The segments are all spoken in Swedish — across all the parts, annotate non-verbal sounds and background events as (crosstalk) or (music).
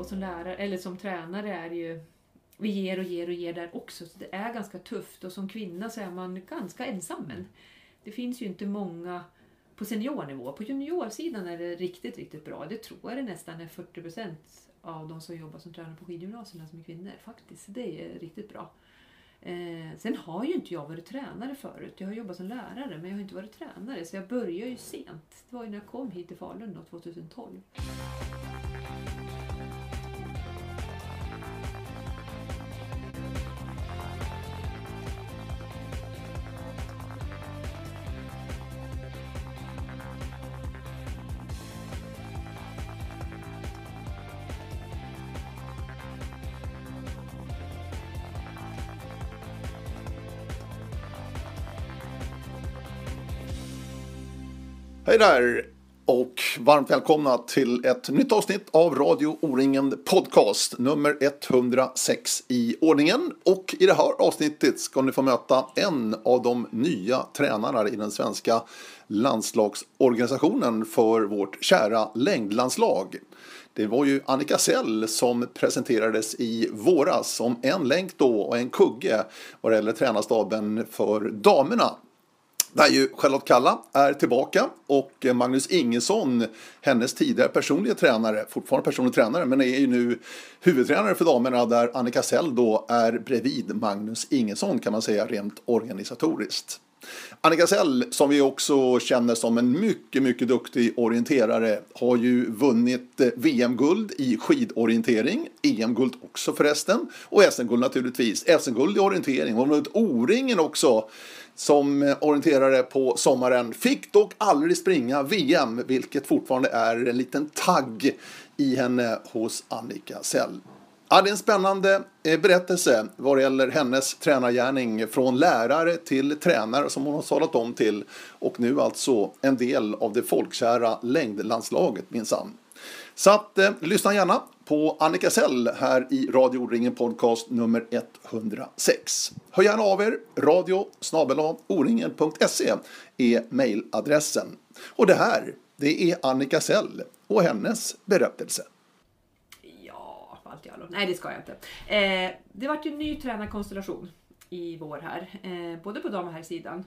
och som lärare, eller som tränare är det ju vi ger och ger och ger där också, så det är ganska tufft och som kvinna så är man ganska ensam. Men det finns ju inte många på seniornivå. På juniorsidan är det riktigt, riktigt bra. Det tror jag det nästan är 40 procent av de som jobbar som tränare på skidgymnasierna som är kvinnor faktiskt. Det är riktigt bra. Eh, sen har ju inte jag varit tränare förut. Jag har jobbat som lärare men jag har inte varit tränare så jag började ju sent. Det var ju när jag kom hit till Falun då, 2012. Hej där och varmt välkomna till ett nytt avsnitt av Radio O-ringen Podcast nummer 106 i ordningen. Och i det här avsnittet ska ni få möta en av de nya tränarna i den svenska landslagsorganisationen för vårt kära längdlandslag. Det var ju Annika Sell som presenterades i våras som en länk då och en kugge vad det gäller tränarstaben för damerna där ju Charlotte Kalla är tillbaka och Magnus Ingesson, hennes tidigare personliga tränare, fortfarande personlig tränare, men är ju nu huvudtränare för damerna där Annika Sell då är bredvid Magnus Ingesson kan man säga rent organisatoriskt. Annika Sell, som vi också känner som en mycket, mycket duktig orienterare, har ju vunnit eh, VM-guld i skidorientering, EM-guld också förresten, och SM-guld naturligtvis. SM-guld i orientering, hon har vunnit O-ringen också som eh, orienterare på sommaren. Fick dock aldrig springa VM, vilket fortfarande är en liten tagg i henne hos Annika Sell. Ja, det är en spännande eh, berättelse vad det gäller hennes tränargärning från lärare till tränare som hon har talat om till och nu alltså en del av det folkkära längdlandslaget minsann. Så att, eh, lyssna gärna på Annika Sell här i Radio Ringen Podcast nummer 106. Hör gärna av er, radio oringen.se är mejladressen. Och det här, det är Annika Sell och hennes berättelse. Allt i allo. Nej, det ska jag inte. Eh, det vart ju en ny tränarkonstellation i vår här, eh, både på dam och här sidan.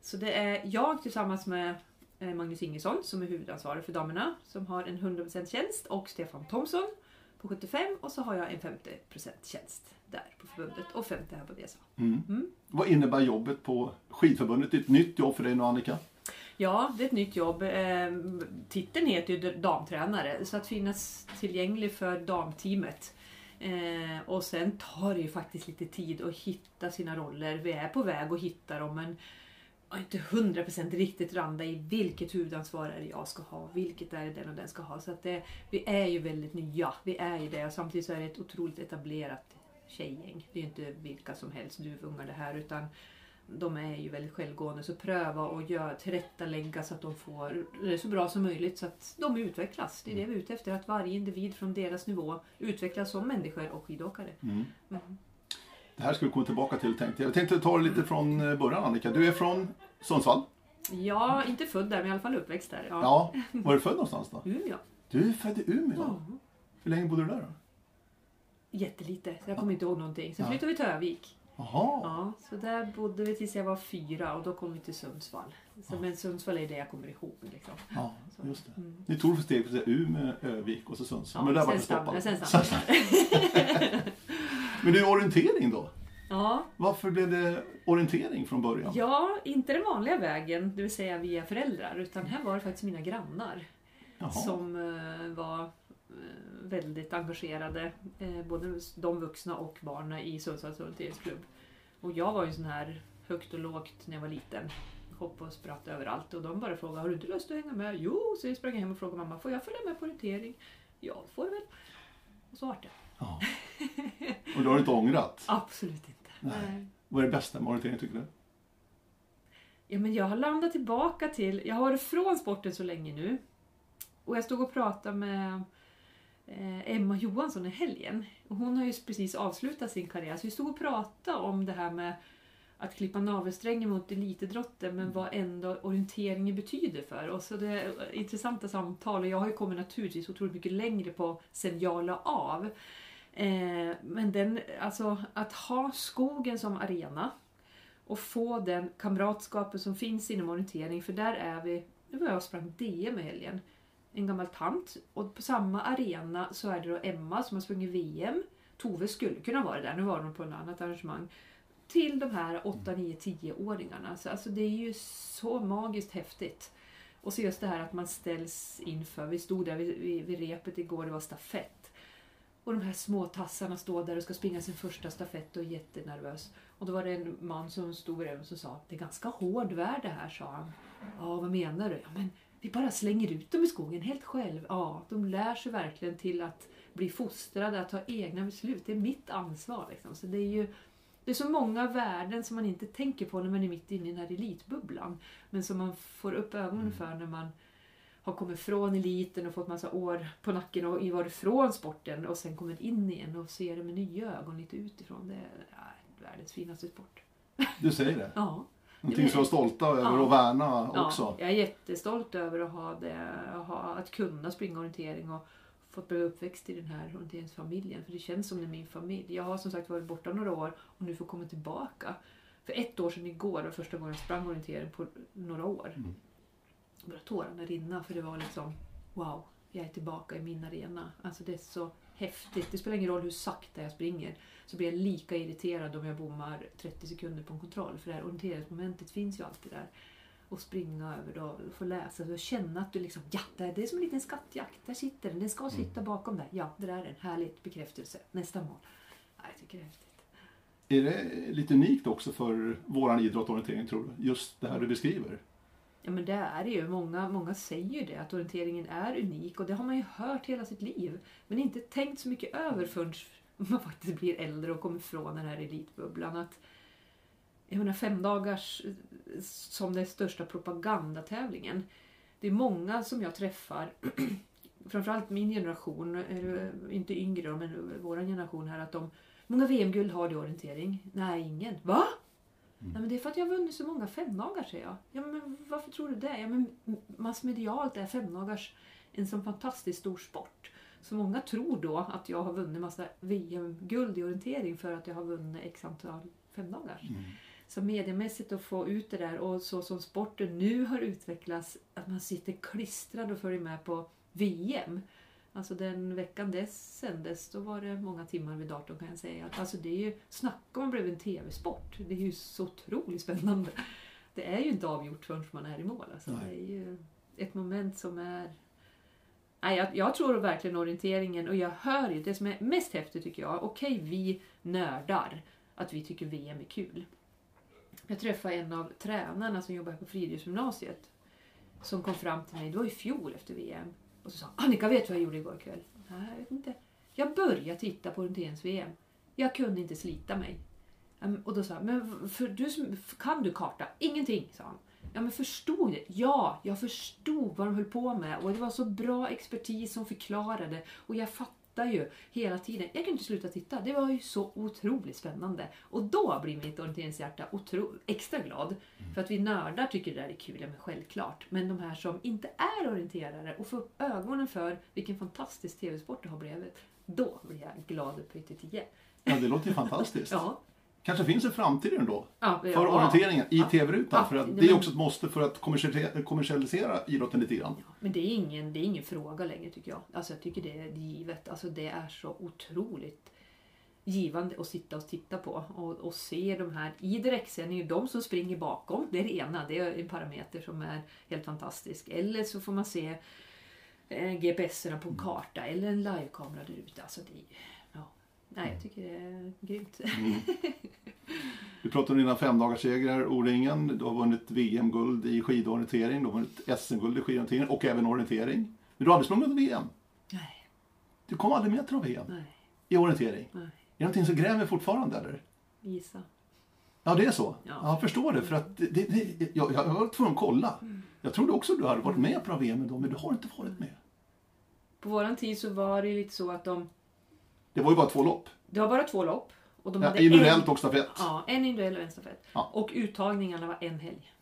Så det är jag tillsammans med eh, Magnus Ingesson som är huvudansvarig för damerna som har en 100% tjänst och Stefan Thomsson på 75 och så har jag en 50% tjänst där på förbundet och 50 här på DSA. Mm. Mm. Vad innebär jobbet på skidförbundet? Ett nytt jobb för dig nu Annika? Ja, det är ett nytt jobb. Ehm, titeln heter ju damtränare så att finnas tillgänglig för damteamet. Ehm, och sen tar det ju faktiskt lite tid att hitta sina roller. Vi är på väg att hitta dem men jag inte 100% riktigt randa i vilket huvudansvar är det jag ska ha, vilket är det den och den ska ha. Så att det, vi är ju väldigt nya, vi är ju det. Och samtidigt så är det ett otroligt etablerat tjejgäng. Det är ju inte vilka som helst duvungar det här utan de är ju väldigt självgående. Så pröva och göra, tillrättalägga så att de får det så bra som möjligt så att de utvecklas. Det är det vi är ute efter, att varje individ från deras nivå utvecklas som människor och skidåkare. Mm. Mm. Det här ska vi komma tillbaka till tänkte jag. Jag tänkte ta det lite från eh, början Annika. Du är från Sundsvall? Ja, inte född där men i alla fall uppväxt där. Ja, ja. var du född någonstans då? Umeå. Du är född i Umeå? Ja. Hur länge bodde du där då? Jättelite, jag kommer inte ihåg någonting. Sen flyttade vi till Övik. Jaha. Ja, så där bodde vi tills jag var fyra och då kom vi till Sundsvall. Så, ja. Men Sundsvall är det jag kommer ihåg. Liksom. Ja, just det. Mm. Ni tog för steg för Umeå, Övik och så Sundsvall. Ja, men där var (laughs) det stoppat. Sen Men är orientering då? Ja. Varför blev det orientering från början? Ja, inte den vanliga vägen, det vill säga via föräldrar, utan här var det faktiskt mina grannar Jaha. som uh, var uh, väldigt engagerade, uh, både de vuxna och barnen i Sundsvalls orienteringsklubb. Och jag var ju sån här högt och lågt när jag var liten. Hoppade och spratt överallt och de bara frågade har du inte lust att hänga med? Jo, så jag sprang hem och frågade mamma får jag följa med på orientering? Ja, det får du väl. Och så vart det. Ja. (laughs) Och du har inte ångrat? Absolut inte. Nej. Vad är det bästa med orientering tycker du? Ja, men jag har landat tillbaka till, jag har varit från sporten så länge nu. Och jag stod och pratade med Emma Johansson i helgen. Och hon har ju precis avslutat sin karriär. Så vi stod och pratade om det här med att klippa navelsträngen mot elitidrotten men vad ändå orienteringen betyder för oss. Och det är intressanta samtal och jag har ju kommit naturligtvis otroligt mycket längre på sen jag la av. Eh, men den, alltså att ha skogen som arena och få den kamratskapen som finns inom orientering, för där är vi, nu var jag och sprang DM i helgen, en gammal tant och på samma arena så är det då Emma som har sprungit VM. Tove skulle kunna vara där, nu var hon på ett annat arrangemang. Till de här 8, 9, 10-åringarna. Så, alltså det är ju så magiskt häftigt. Och så just det här att man ställs inför, vi stod där vid, vid, vid repet igår, det var stafett. Och de här små tassarna står där och ska springa sin första stafett och är jättenervös. Och då var det en man som stod bredvid och sa det är ganska hård värld det här, sa han. Ja, vad menar du? Ja, men vi bara slänger ut dem i skogen helt själv. Ja, de lär sig verkligen till att bli fostrade, att ta egna beslut. Det är mitt ansvar. Liksom. Så det är ju det är så många värden som man inte tänker på när man är mitt inne i den här elitbubblan. Men som man får upp ögonen för när man har kommit från eliten och fått massa år på nacken och varit från sporten och sen kommer in igen och ser det med nya ögon lite utifrån. Det är världens finaste sport. Du säger det? (laughs) ja. Någonting som är stolta över och värna också? Ja, jag är jättestolt över att ha det, att, kunna springa orientering och fått bli uppväxt i den här orienteringsfamiljen. För det känns som det är min familj. Jag har som sagt varit borta några år och nu får komma tillbaka. För ett år sedan igår var första gången jag sprang orientering på några år. Mm. Började tårarna rinna för det var liksom wow, jag är tillbaka i min arena. Alltså det är så häftigt. Det spelar ingen roll hur sakta jag springer. Så blir jag lika irriterad om jag bommar 30 sekunder på en kontroll. För det här orienteringsmomentet finns ju alltid där och springa över och få läsa och känna att du liksom, ja, det är som en liten skattjakt. Där sitter den, den ska mm. sitta bakom där. Ja, det där är en härlig bekräftelse. Nästa mål. Ja, jag tycker det är häftigt. Är det lite unikt också för våran idrottsorientering tror du? Just det här du beskriver? Ja men det är det ju. Många, många säger ju det, att orienteringen är unik och det har man ju hört hela sitt liv. Men inte tänkt så mycket över förrän man faktiskt blir äldre och kommer ifrån den här elitbubblan. Att jag menar fem dagars som den största propagandatävlingen. Det är många som jag träffar, (clears throat) framförallt min generation, inte yngre men vår generation här, att de många VM-guld har du i orientering? Nej, ingen. Va? Mm. Nej, men det är för att jag har vunnit så många femdagar, säger jag. Ja, men varför tror du det? Ja, men massmedialt är femdagars en sån fantastiskt stor sport. Så många tror då att jag har vunnit massa VM-guld i orientering för att jag har vunnit x antal femdagars. Mm. Så mediemässigt att få ut det där och så som sporten nu har utvecklats, att man sitter klistrad och följer med på VM. Alltså den veckan det sändes, då var det många timmar vid datorn kan jag säga. Alltså det är ju, snacka om blev en TV-sport. Det är ju så otroligt spännande. Det är ju inte avgjort förrän man är i mål. Alltså det är ju ett moment som är... Nej, jag, jag tror verkligen orienteringen och jag hör ju, det som är mest häftigt tycker jag, okej okay, vi nördar att vi tycker VM är kul. Jag träffade en av tränarna som jobbar på Fridhemsgymnasiet som kom fram till mig, det var i fjol efter VM, och så sa Annika, vet du vad jag gjorde igår kväll? Nej, jag vet inte. Jag började titta på orienterings-VM. Jag kunde inte slita mig. Och då sa han, men för du, kan du karta? Ingenting, sa han. Ja, men förstod du? Ja, jag förstod vad de höll på med och det var så bra expertis som förklarade och jag fattade tittar ju hela tiden. Jag kunde inte sluta titta. Det var ju så otroligt spännande. Och då blir mitt orienteringshjärta extra glad. Mm. För att vi nördar tycker det där är kul, ja men självklart. Men de här som inte är orienterare och får upp ögonen för vilken fantastisk tv-sport det har blivit. Då blir jag glad uppe till tio. Ja, det låter ju fantastiskt. (laughs) ja kanske finns en framtid ändå ja, för ja, orienteringen i ja, tv-rutan. för att det är också ett måste för att kommersialisera idrotten lite grann. men det är, ingen, det är ingen fråga längre tycker jag. Alltså, jag tycker det är givet. Alltså, det är så otroligt givande att sitta och titta på och, och se de här i direktsändning, de som springer bakom, det är det ena, det är en parameter som är helt fantastisk. Eller så får man se eh, GPS-erna på en karta eller en livekamera där ute. Alltså det, Nej, jag tycker det är grymt. Mm. (laughs) Du pratade om dina femdagarssegrar O-ringen. Du har vunnit VM-guld i skidorientering, du har vunnit SM-guld i skidorientering och även orientering. Men du har aldrig sprungit VM? Nej. Du kom aldrig med till VM? Nej. I orientering? Nej. Är det någonting som gräver fortfarande eller? Gissa. Ja, det är så? Ja. Jag förstår det. För att det, det, jag, jag var tvungen att kolla. Mm. Jag trodde också att du hade varit med på VM då, men du har inte varit med. På våran tid så var det lite så att de det var ju bara två lopp. Det var bara två lopp. Och de Ja, hade individuellt en, och stafett. Ja, en individuell och en stafett. Ja. Och uttagningarna var en helg.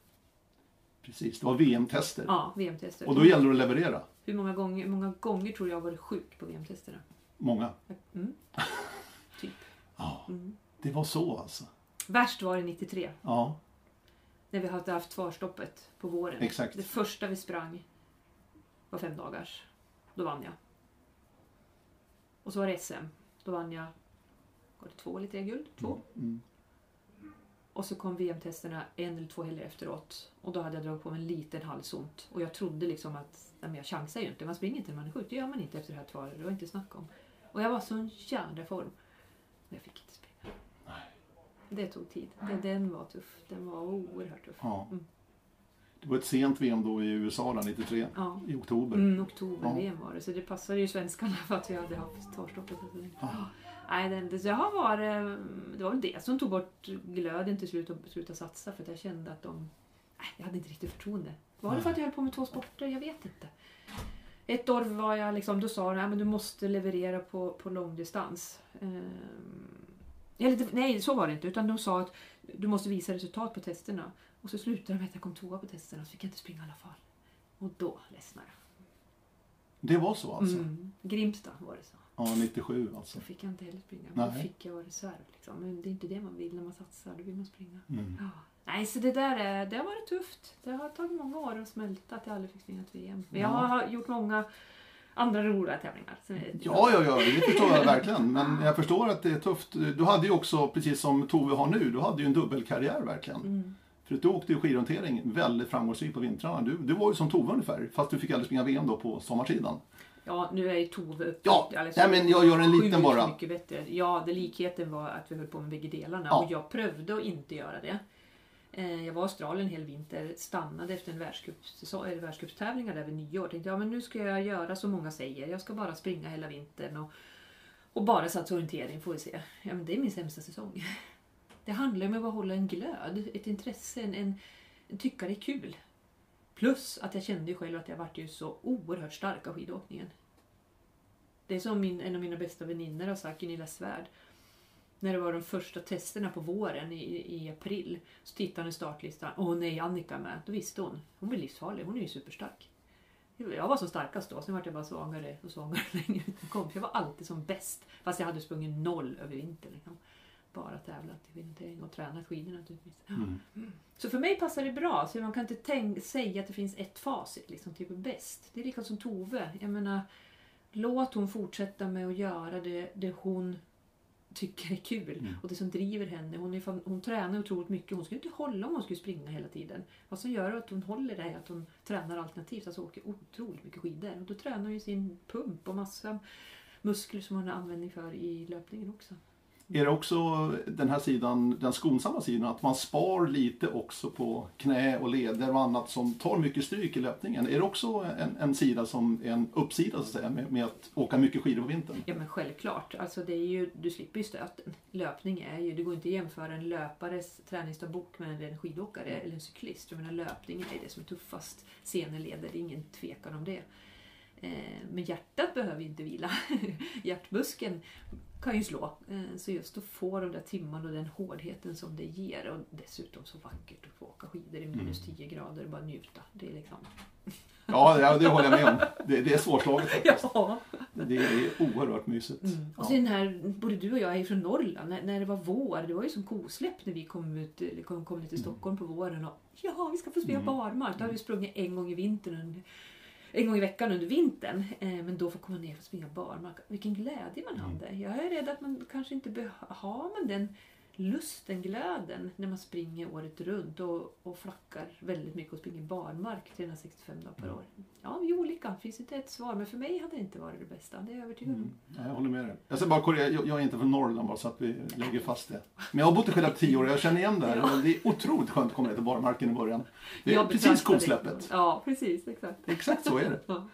Precis, det var VM-tester. Ja, VM-tester. Och då gällde det att leverera. Hur många gånger, många gånger tror jag varit sjuk på VM-testerna? Många. Mm. (laughs) typ. Ja, Mm. det var så alltså. Värst var det 93. Ja, När vi hade haft förstoppet på våren. Exakt. Det första vi sprang var fem dagars. Då vann jag. Och så var det SM. Då vann jag var det två eller tre guld. Två. mm. Och så kom VM-testerna en eller två helger efteråt. Och då hade jag dragit på mig en liten halsont. Och jag trodde liksom att nej, jag chansar ju inte. Man springer inte när man är sjuk. Det gör man inte efter det här tvåret. Det var inte snack om. Och jag var så en jädra form. Men jag fick inte springa. Det tog tid. Det, den var tuff. Den var oerhört tuff. ja. Mm. Det var ett sent VM då i USA där, 93, Ja. i oktober. Mm, oktober Ja. Var det. Så det passade ju svenskarna för att vi hade haft torrstoppet. Ja. Nej, det, det, jag har varit, det var väl det som tog bort glöden till slut och slutade satsa för att jag kände att de... Nej, jag hade inte riktigt förtroende. Var det för att jag höll på med två sporter? Jag vet inte. Ett år var jag liksom, då sa de att du måste leverera på, på långdistans. Ehm, nej, så var det inte. Utan de sa att du måste visa resultat på testerna. Och så slutade de med att jag kom tvåa på testerna så fick jag inte springa i alla fall. Och då ledsnade jag. Det var så alltså? Mm. Grimsta var det så. Ja, 97 alltså. Så fick jag inte heller springa. Nej. Då fick jag vara reserv. Liksom. Men det är inte det man vill när man satsar. Då vill man springa. Mm. Ja. Nej, så det där är, det har varit tufft. Det har tagit många år att smälta att jag aldrig fick springa ett VM. Men jag Ja. har gjort många andra roliga tävlingar. Ja, ja, ja, det förstår jag verkligen. Men jag förstår att det är tufft. Du hade ju också, precis som Tove har nu, du hade ju en dubbelkarriär verkligen. Mm. För att du åkte ju skidorientering väldigt framgångsrikt på vintrarna. Du, du var ju som Tove ungefär, fast du fick aldrig springa VM då på sommarsidan. Ja, nu är ju Tove uppe. Ja, nej, men jag gör en liten bara. mycket bättre. Ja, det likheten var att vi höll på med bägge delarna Ja. och jag prövade att inte göra det. Eh, Jag var i Australien en hel vinter, stannade efter en världscupstävlingar där vid nyår. Tänkte ja, men nu ska jag göra som många säger. Jag ska bara springa hela vintern och, och bara satsa orientering får vi se. Ja, men det är min sämsta säsong. (laughs) Det handlar om att behålla en glöd, ett intresse, en, en, en tycka det är kul. Plus att jag kände ju själv att jag vart ju så oerhört stark av skidåkningen. Det är som min, en av mina bästa väninnor har sagt, Gunilla Svärd. När det var de första testerna på våren i, i april så tittade hon i startlistan. Åh nej, Annika med. Då visste hon. Hon blir livsfarlig. Hon är ju superstark. Jag var som starkast då. Sen var jag bara svagare och svagare (laughs) längre ut jag kom. Jag var alltid som bäst. Fast jag hade sprungit noll över vintern. Liksom. Bara tävlat i orientering och tränat skidor naturligtvis. Mm. Så för mig passar det bra. Så man kan inte säga att det finns ett facit, liksom, typ bäst. Det är likadant som Tove. Jag menar, låt hon fortsätta med att göra det, det hon tycker är kul Mm. och det som driver henne. Hon, är, hon tränar otroligt mycket. Hon skulle inte hålla om hon skulle springa hela tiden. Vad som gör att hon håller det är att hon tränar alternativt. Alltså åker otroligt mycket skidor. Och då tränar hon ju sin pump och massa muskler som hon har användning för i löpningen också. Är det också den här sidan, den skonsamma sidan, att man spar lite också på knä och leder och annat som tar mycket stryk i löpningen? Är det också en, en sida som är en uppsida så att säga, med, med att åka mycket skidor på vintern? Ja men självklart. Alltså det är ju, du slipper ju stöten. Löpning är ju, det går inte att jämföra en löpares träningsdagbok med en skidåkare eller en cyklist. Jag menar löpningen är det som är tuffast. Seneleder, det är ingen tvekan om det. Eh, men hjärtat behöver ju inte vila. (laughs) Hjärtmuskeln kan ju slå. Eh, Så just att få de där timmarna och den hårdheten som det ger. Och dessutom så vackert att få åka skidor i minus 10 grader och bara njuta. Det är liksom... Ja, det håller jag med om. Det, det är svårslaget (laughs) faktiskt. Ja! Det är oerhört mysigt. Mm. Och så den här, både du och jag är från Norrland, när, när det var vår, det var ju som kosläpp när vi kom, ut, kom, kom till Stockholm på våren och ja, vi ska få spela Mm. barmark. Då hade vi sprungit en gång i vintern, en gång i veckan under vintern. Eh, men då får komma ner och springa barmark. Vilken glädje man Mm. hade. Jag är rädd att man kanske inte be- har man den lusten, glöden när man springer året runt och, och flackar väldigt mycket och springer barmark 365 dagar per Mm. år. Ja, vi är olika. Det finns inte ett svar. Men för mig hade det inte varit det bästa. Det är jag övertygad om. Mm. Ja, jag håller med dig. Jag ska bara korrigera, jag, jag är inte från Norrland bara så att vi lägger fast det. Men jag har bott i Skellefteå tio år och jag känner igen det här. Ja. Det är otroligt skönt att komma ner till barmarken i början. Det är precis kosläppet. Ja, precis. Exakt. Exakt så är det. Ja.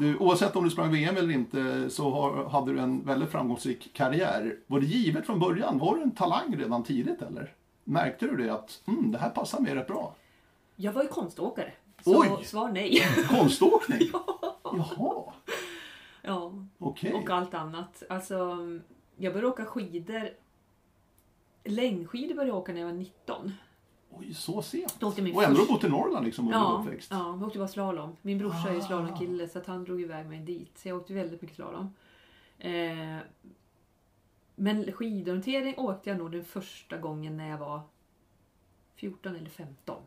Du, oavsett om du sprang VM eller inte så har, hade du en väldigt framgångsrik karriär. Var det givet från början? Var du en talang redan tidigt eller? Märkte du det att mm, det här passar mig rätt bra? Jag var ju konståkare. Så Oj! svar nej. (laughs) Konståkning? (laughs) Jaha, ja, okej. och allt annat. Alltså, jag började åka skidor längdskidor började jag åka när jag var 19. Oj, så sent. Då åkte min Och ändå första- bott i Norrland liksom under Ja, uppväxt. ja, vi åkte bara slalom. Min brorsa är Ah. slalomkille så att han drog iväg mig dit. Så jag åkte väldigt mycket slalom. Eh, men skidorientering åkte jag nog den första gången när jag var 14 eller 15.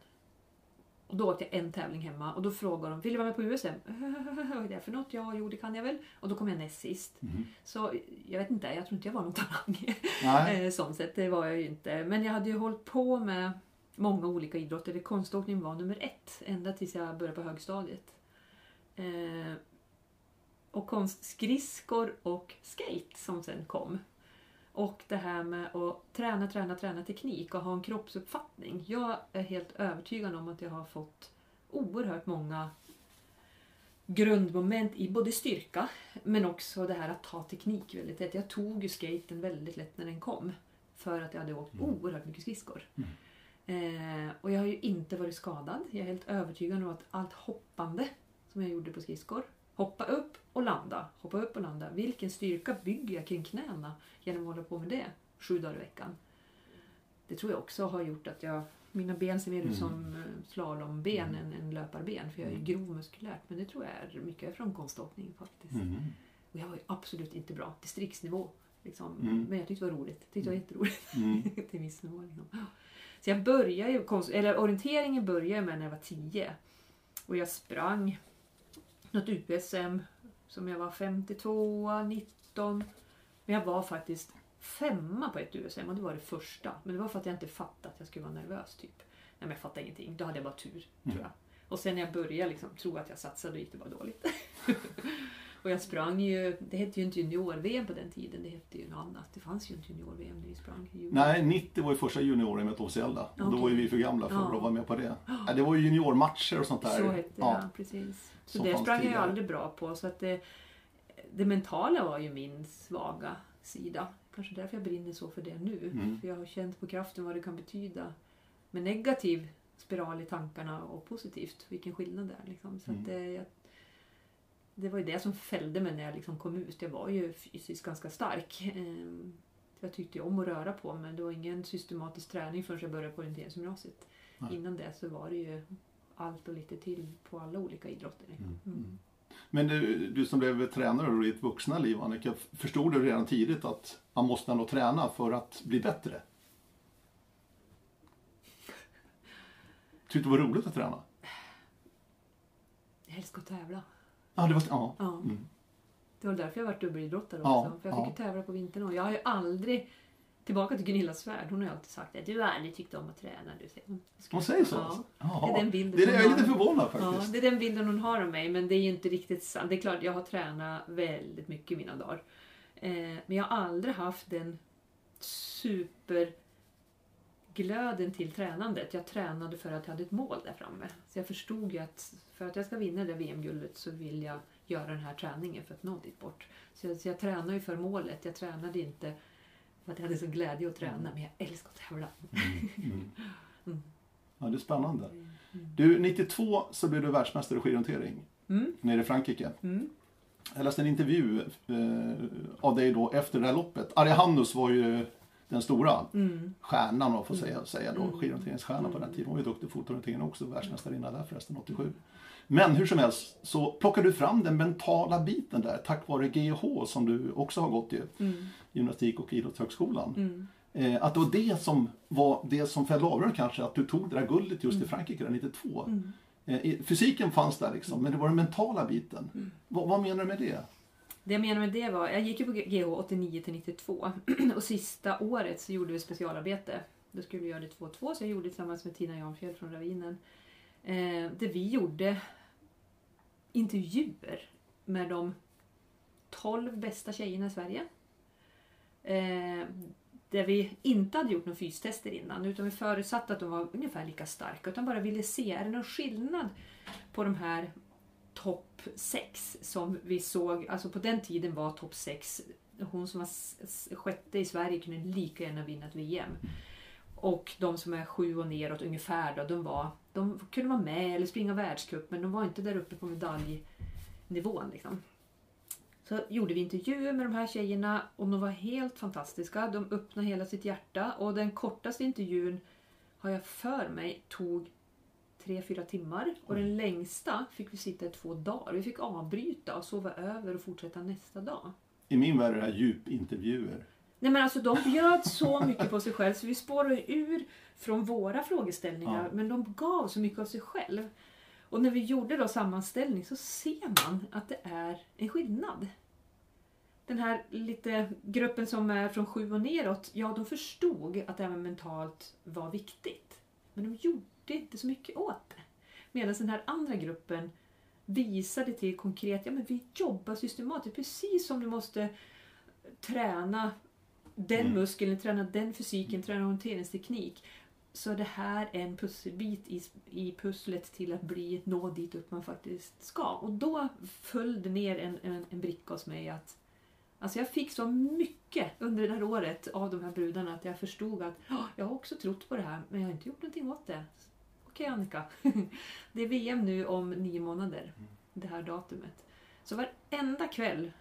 Och då åkte jag en tävling hemma och då frågade de, vill du vara med på USM? (laughs) Vad är det för något? Ja, jo det kan jag väl. Och då kom jag näst sist. Mhm. Så jag vet inte, jag tror inte jag var någon talang. (laughs) Eh, sånt sätt, det var jag ju inte. Men jag hade ju hållit på med många olika idrotter. Det konståkning var nummer ett ända tills jag började på högstadiet. Eh, och konstskridskor och skate som sen kom. Och det här med att träna, träna, träna teknik och ha en kroppsuppfattning. Jag är helt övertygad om att jag har fått oerhört många grundmoment i både styrka men också det här att ta teknik väldigt lätt. Jag tog ju skaten väldigt lätt när den kom. För att jag hade åkt oerhört mycket skridskor. Eh, och jag har ju inte varit skadad. Jag är helt övertygad om att allt hoppande som jag gjorde på skridskor. Hoppa upp och landa. Hoppa upp och landa. Vilken styrka bygger jag kring knäna genom att hålla på med det sju dagar i veckan. Det tror jag också har gjort att jag mina ben ser mer ut som eh, slalomben än, än löparben. För jag är ju grov muskulärt. Men det tror jag är mycket från konståkning faktiskt. Mhm. Och jag var ju absolut inte bra. Distriktsnivå. Liksom. Mm. Men jag tyckte det var roligt. Jag tyckte det var jätteroligt. Mm. (laughs) till viss nivå. Liksom. Så jag började ju, eller orienteringen började med när jag var 10. Och jag sprang något USM som jag var 52, 19. Men jag var faktiskt femma på ett USM och det var det första. Men det var för att jag inte fattade att jag skulle vara nervös typ. Nej men jag fattade ingenting. Då hade jag bara tur tror jag. Och sen när jag började liksom, tro att jag satsade då gick det bara dåligt. (laughs) och jag sprang ju, det hette ju inte junior-VM på den tiden, det hette ju något annat. Det fanns ju inte junior-VM när vi sprang. junior. Nej, 90 var ju första junior-EMet officiella. Och Då var ju vi för gamla för Ja. att vara med på det. (gasps) Ja, det var ju juniormatcher och sånt där. Så hette det, ja. ja. precis. Så Som det sprang jag tidigare. aldrig bra på. Så att det, det mentala var ju min svaga sida. Kanske därför jag brinner så för det nu. Mm. För jag har känt på kraften vad det kan betyda med negativ spiral i tankarna och positivt. Vilken skillnad det är. Liksom. Så Mm. att det, jag, det var ju det som fällde mig när jag liksom kom ut. Jag var ju fysiskt ganska stark. Ehm, Jag tyckte ju om att röra på mig. Det var ingen systematisk träning förrän jag började på orienteringsgymnasiet. Nej. Innan det så var det ju allt och lite till på alla olika idrotter. Mm. Mm. Men du, du som blev tränare i ditt vuxna liv Annika, förstod du redan tidigt att man måste ändå träna för att bli bättre? Tyckte du det var roligt att träna? Jag älskar att tävla. Ja, det var, ja. Ja. Mm. Det var därför jag varit dubbelidrottare också. Ja, för jag fick ja. ju tävla på vintern och jag har ju aldrig Tillbaka till Gunilla Svärd, hon har ju alltid sagt att du har aldrig tyckt om att träna. Du säger hon. Säger så? Ja. Det är den bilden det är, jag är lite förvånad Ja, faktiskt. det är den bilden hon har av mig men det är ju inte riktigt sant. Det är klart, jag har tränat väldigt mycket i mina dagar. Eh, men jag har aldrig haft den superglöden till tränandet. Jag tränade för att jag hade ett mål där framme. Så jag förstod ju att för att jag ska vinna det VM-guldet så vill jag göra den här träningen för att nå dit bort. Så jag, så jag tränade ju för målet. Jag tränade inte för att jag hade så glädje att träna, men jag älskar att tävla. Mm. Mm. (laughs) Ja, det är spännande. Du, 92 så blev du världsmästare i skidorientering Mm. nere i Frankrike. Mm. Jag läste en intervju eh, av dig då efter det här loppet. Arihanus var ju den stora Mm. stjärnan, om jag får säga, säga då, Mm. skidorienteringsstjärnan på den tiden. Hon var ju duktig fotorientering också, världsmästarinna där förresten, 87. Men hur som helst så plockar du fram den mentala biten där tack vare GH som du också har gått i, Mm. Gymnastik och idrottshögskolan. Mm. Eh, att det var det som var det som fällde avgörandet kanske, att du tog det där guldet just i Frankrike där 92. Mm. Eh, i- fysiken fanns där liksom, men det var den mentala biten. Mm. Vad, vad menar du med det? Det jag menar med det var, jag gick ju på GH 89 till 92 (clears throat) och sista året så gjorde vi specialarbete. Då skulle vi göra det 2-2 så jag gjorde det tillsammans med Tina Janfjäll från Ravinen. Eh, där vi gjorde intervjuer med de 12 bästa tjejerna i Sverige. Eh, där vi inte hade gjort några fystester innan utan vi förutsatte att de var ungefär lika starka utan bara ville se, är det någon skillnad på de här topp 6 som vi såg, alltså på den tiden var topp 6, hon som var sjätte i Sverige kunde lika gärna vinna ett VM. Och de som är sju och neråt ungefär då, de, var, de kunde vara med eller springa världscup men de var inte där uppe på medaljnivån. Liksom. Så gjorde vi intervjuer med de här tjejerna och de var helt fantastiska. De öppnade hela sitt hjärta och den kortaste intervjun har jag för mig tog tre, fyra timmar. Och den längsta fick vi sitta i två dagar. Vi fick avbryta och sova över och fortsätta nästa dag. I min värld är det här djupintervjuer. Nej men alltså de bjöd så mycket på sig själv så vi spårade ur från våra frågeställningar Ja. men de gav så mycket av sig själv. Och när vi gjorde då sammanställning så ser man att det är en skillnad. Den här lite gruppen som är från sju och neråt, ja de förstod att det här med mentalt var viktigt. Men de gjorde inte så mycket åt det. Medan den här andra gruppen visade till konkret, ja men vi jobbar systematiskt precis som du måste träna den Mm. muskeln, träna den fysiken, träna orienteringsteknik. Så det här är en pusselbit i, i pusslet till att bli, nå dit upp man faktiskt ska. Och då föll det ner en, en, en bricka hos mig att Alltså jag fick så mycket under det här året av de här brudarna att jag förstod att "Ja, jag har också trott på det här men jag har inte gjort någonting åt det. Okej Annika, (laughs) det är VM nu om nio månader, det här datumet. Så varenda kväll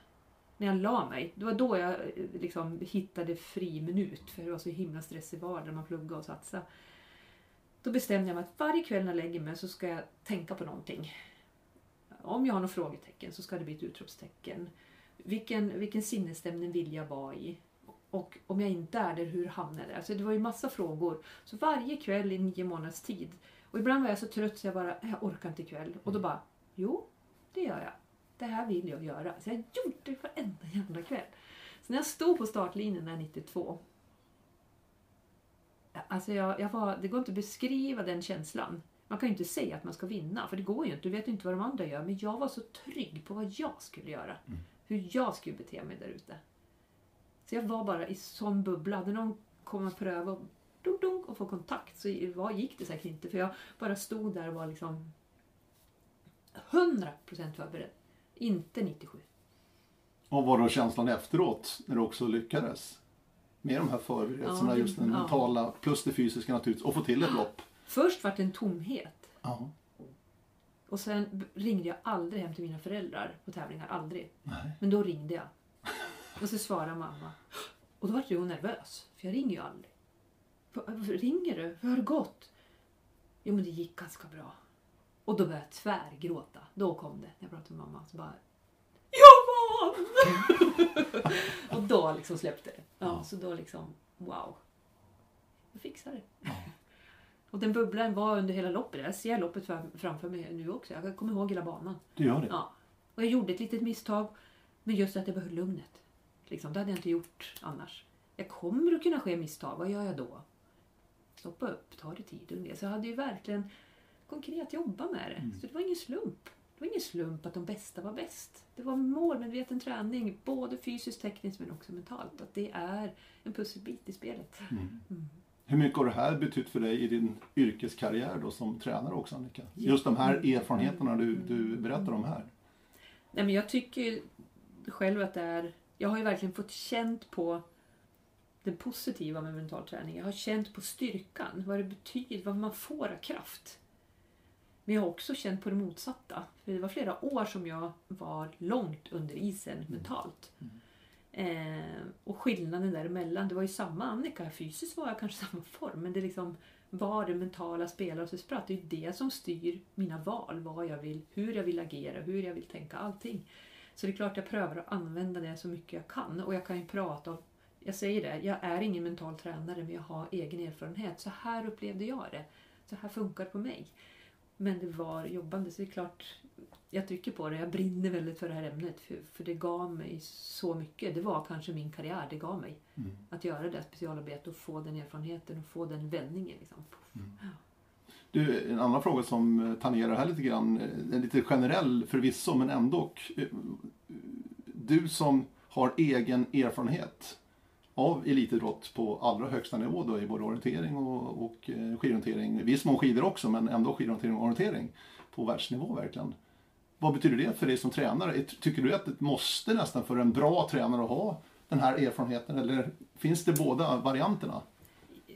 när jag la mig, det var då jag liksom hittade fri minut för det var så himla stressig vardag när man pluggade och satsade. Då bestämde jag mig att varje kväll när jag lägger mig så ska jag tänka på någonting. Om jag har något frågetecken så ska det bli ett utropstecken. Vilken, vilken sinnesstämning vill jag vara i? Och om jag inte är där, hur hamnar jag där? Alltså det var ju massa frågor. Så varje kväll i nio månaders tid. Och ibland var jag så trött så jag bara, jag orkar inte ikväll. Och då bara, jo, det gör jag. Det här vill jag göra. Så jag gjorde det varenda jävla kväll. Så när jag stod på startlinjen där 92. Alltså jag, jag var, det går inte att beskriva den känslan. Man kan ju inte säga att man ska vinna, för det går ju inte. Du vet ju inte vad de andra gör. Men jag var så trygg på vad jag skulle göra. Hur jag skulle bete mig där ute. Så jag var bara i sån bubbla. Hade någon kommit och pröva och, dunk, dunk, och få kontakt så gick det säkert inte. För jag bara stod där och var liksom 100% förberedd. Inte 97. Och vad då känslan efteråt när du också lyckades? Med de här förberedelserna, Ja, just den ja. mentala plus det fysiska naturligtvis, och få till ett lopp. Först var det en tomhet. Ja. Och sen ringde jag aldrig hem till mina föräldrar på tävlingar. Aldrig. Nej. Men då ringde jag. Och så svarade mamma. Och då var jag nervös. För jag ringer ju aldrig. "Va- Varför ringer du? Hur har det gått? Jo men det gick ganska bra. Och då började jag tvärgråta. Då kom det. När jag pratade med mamma. Så bara. Jag vann! (laughs) och då liksom släppte det. Ja, Ja. Så då liksom. Wow. Jag fixar det. (laughs) Och den bubblan var under hela loppet. Jag ser loppet fram- framför mig nu också. Jag kommer ihåg hela banan. Du gör det? Ja. Och jag gjorde ett litet misstag. Men just att jag behöll lugnet. Liksom, det hade jag inte gjort annars. Jag kommer att kunna ske misstag. Vad gör jag då? Stoppa upp, ta det tid. och det. Så jag hade ju verkligen konkret jobbat med det. Så det var ingen slump. Det var ingen slump att de bästa var bäst. Det var målmedveten träning, både fysiskt, tekniskt men också mentalt. Att det är en pusselbit i spelet. Mm. Hur mycket har det här betytt för dig i din yrkeskarriär då som tränare också Annika? Just de här erfarenheterna du, du berättar om här. Nej, men jag tycker själv att det är... Jag har ju verkligen fått känt på det positiva med mental träning. Jag har känt på styrkan, vad det betyder, vad man får av kraft. Men jag har också känt på det motsatta. För det var flera år som jag var långt under isen mentalt. Eh, och skillnaden däremellan, det var ju samma Annika. Fysiskt var jag kanske samma form, men det liksom var det mentala spelar och spratt. Det är ju det som styr mina val, vad jag vill, hur jag vill agera, hur jag vill tänka, allting. Så det är klart jag prövar att använda det så mycket jag kan. Och jag kan ju prata om, jag säger det, jag är ingen mental tränare men jag har egen erfarenhet. Så här upplevde jag det. Så här funkar det på mig. Men det var jobbande så det är klart jag trycker på det. Jag brinner väldigt för det här ämnet. För, för det gav mig så mycket. Det var kanske min karriär det gav mig. Att göra det specialarbetet och få den erfarenheten och få den vändningen. Liksom. Du, en annan fråga som eh, tangerar här lite grann, eh, lite generell förvisso men ändå. eh, Du som har egen erfarenhet av elitidrott på allra högsta nivå då i både orientering och, och eh, skidorientering. Viss mån skidor också men ändå skidorientering och orientering på världsnivå verkligen. Vad betyder det för dig som tränare? Tycker du att det måste nästan för en bra tränare att ha den här erfarenheten eller finns det båda varianterna?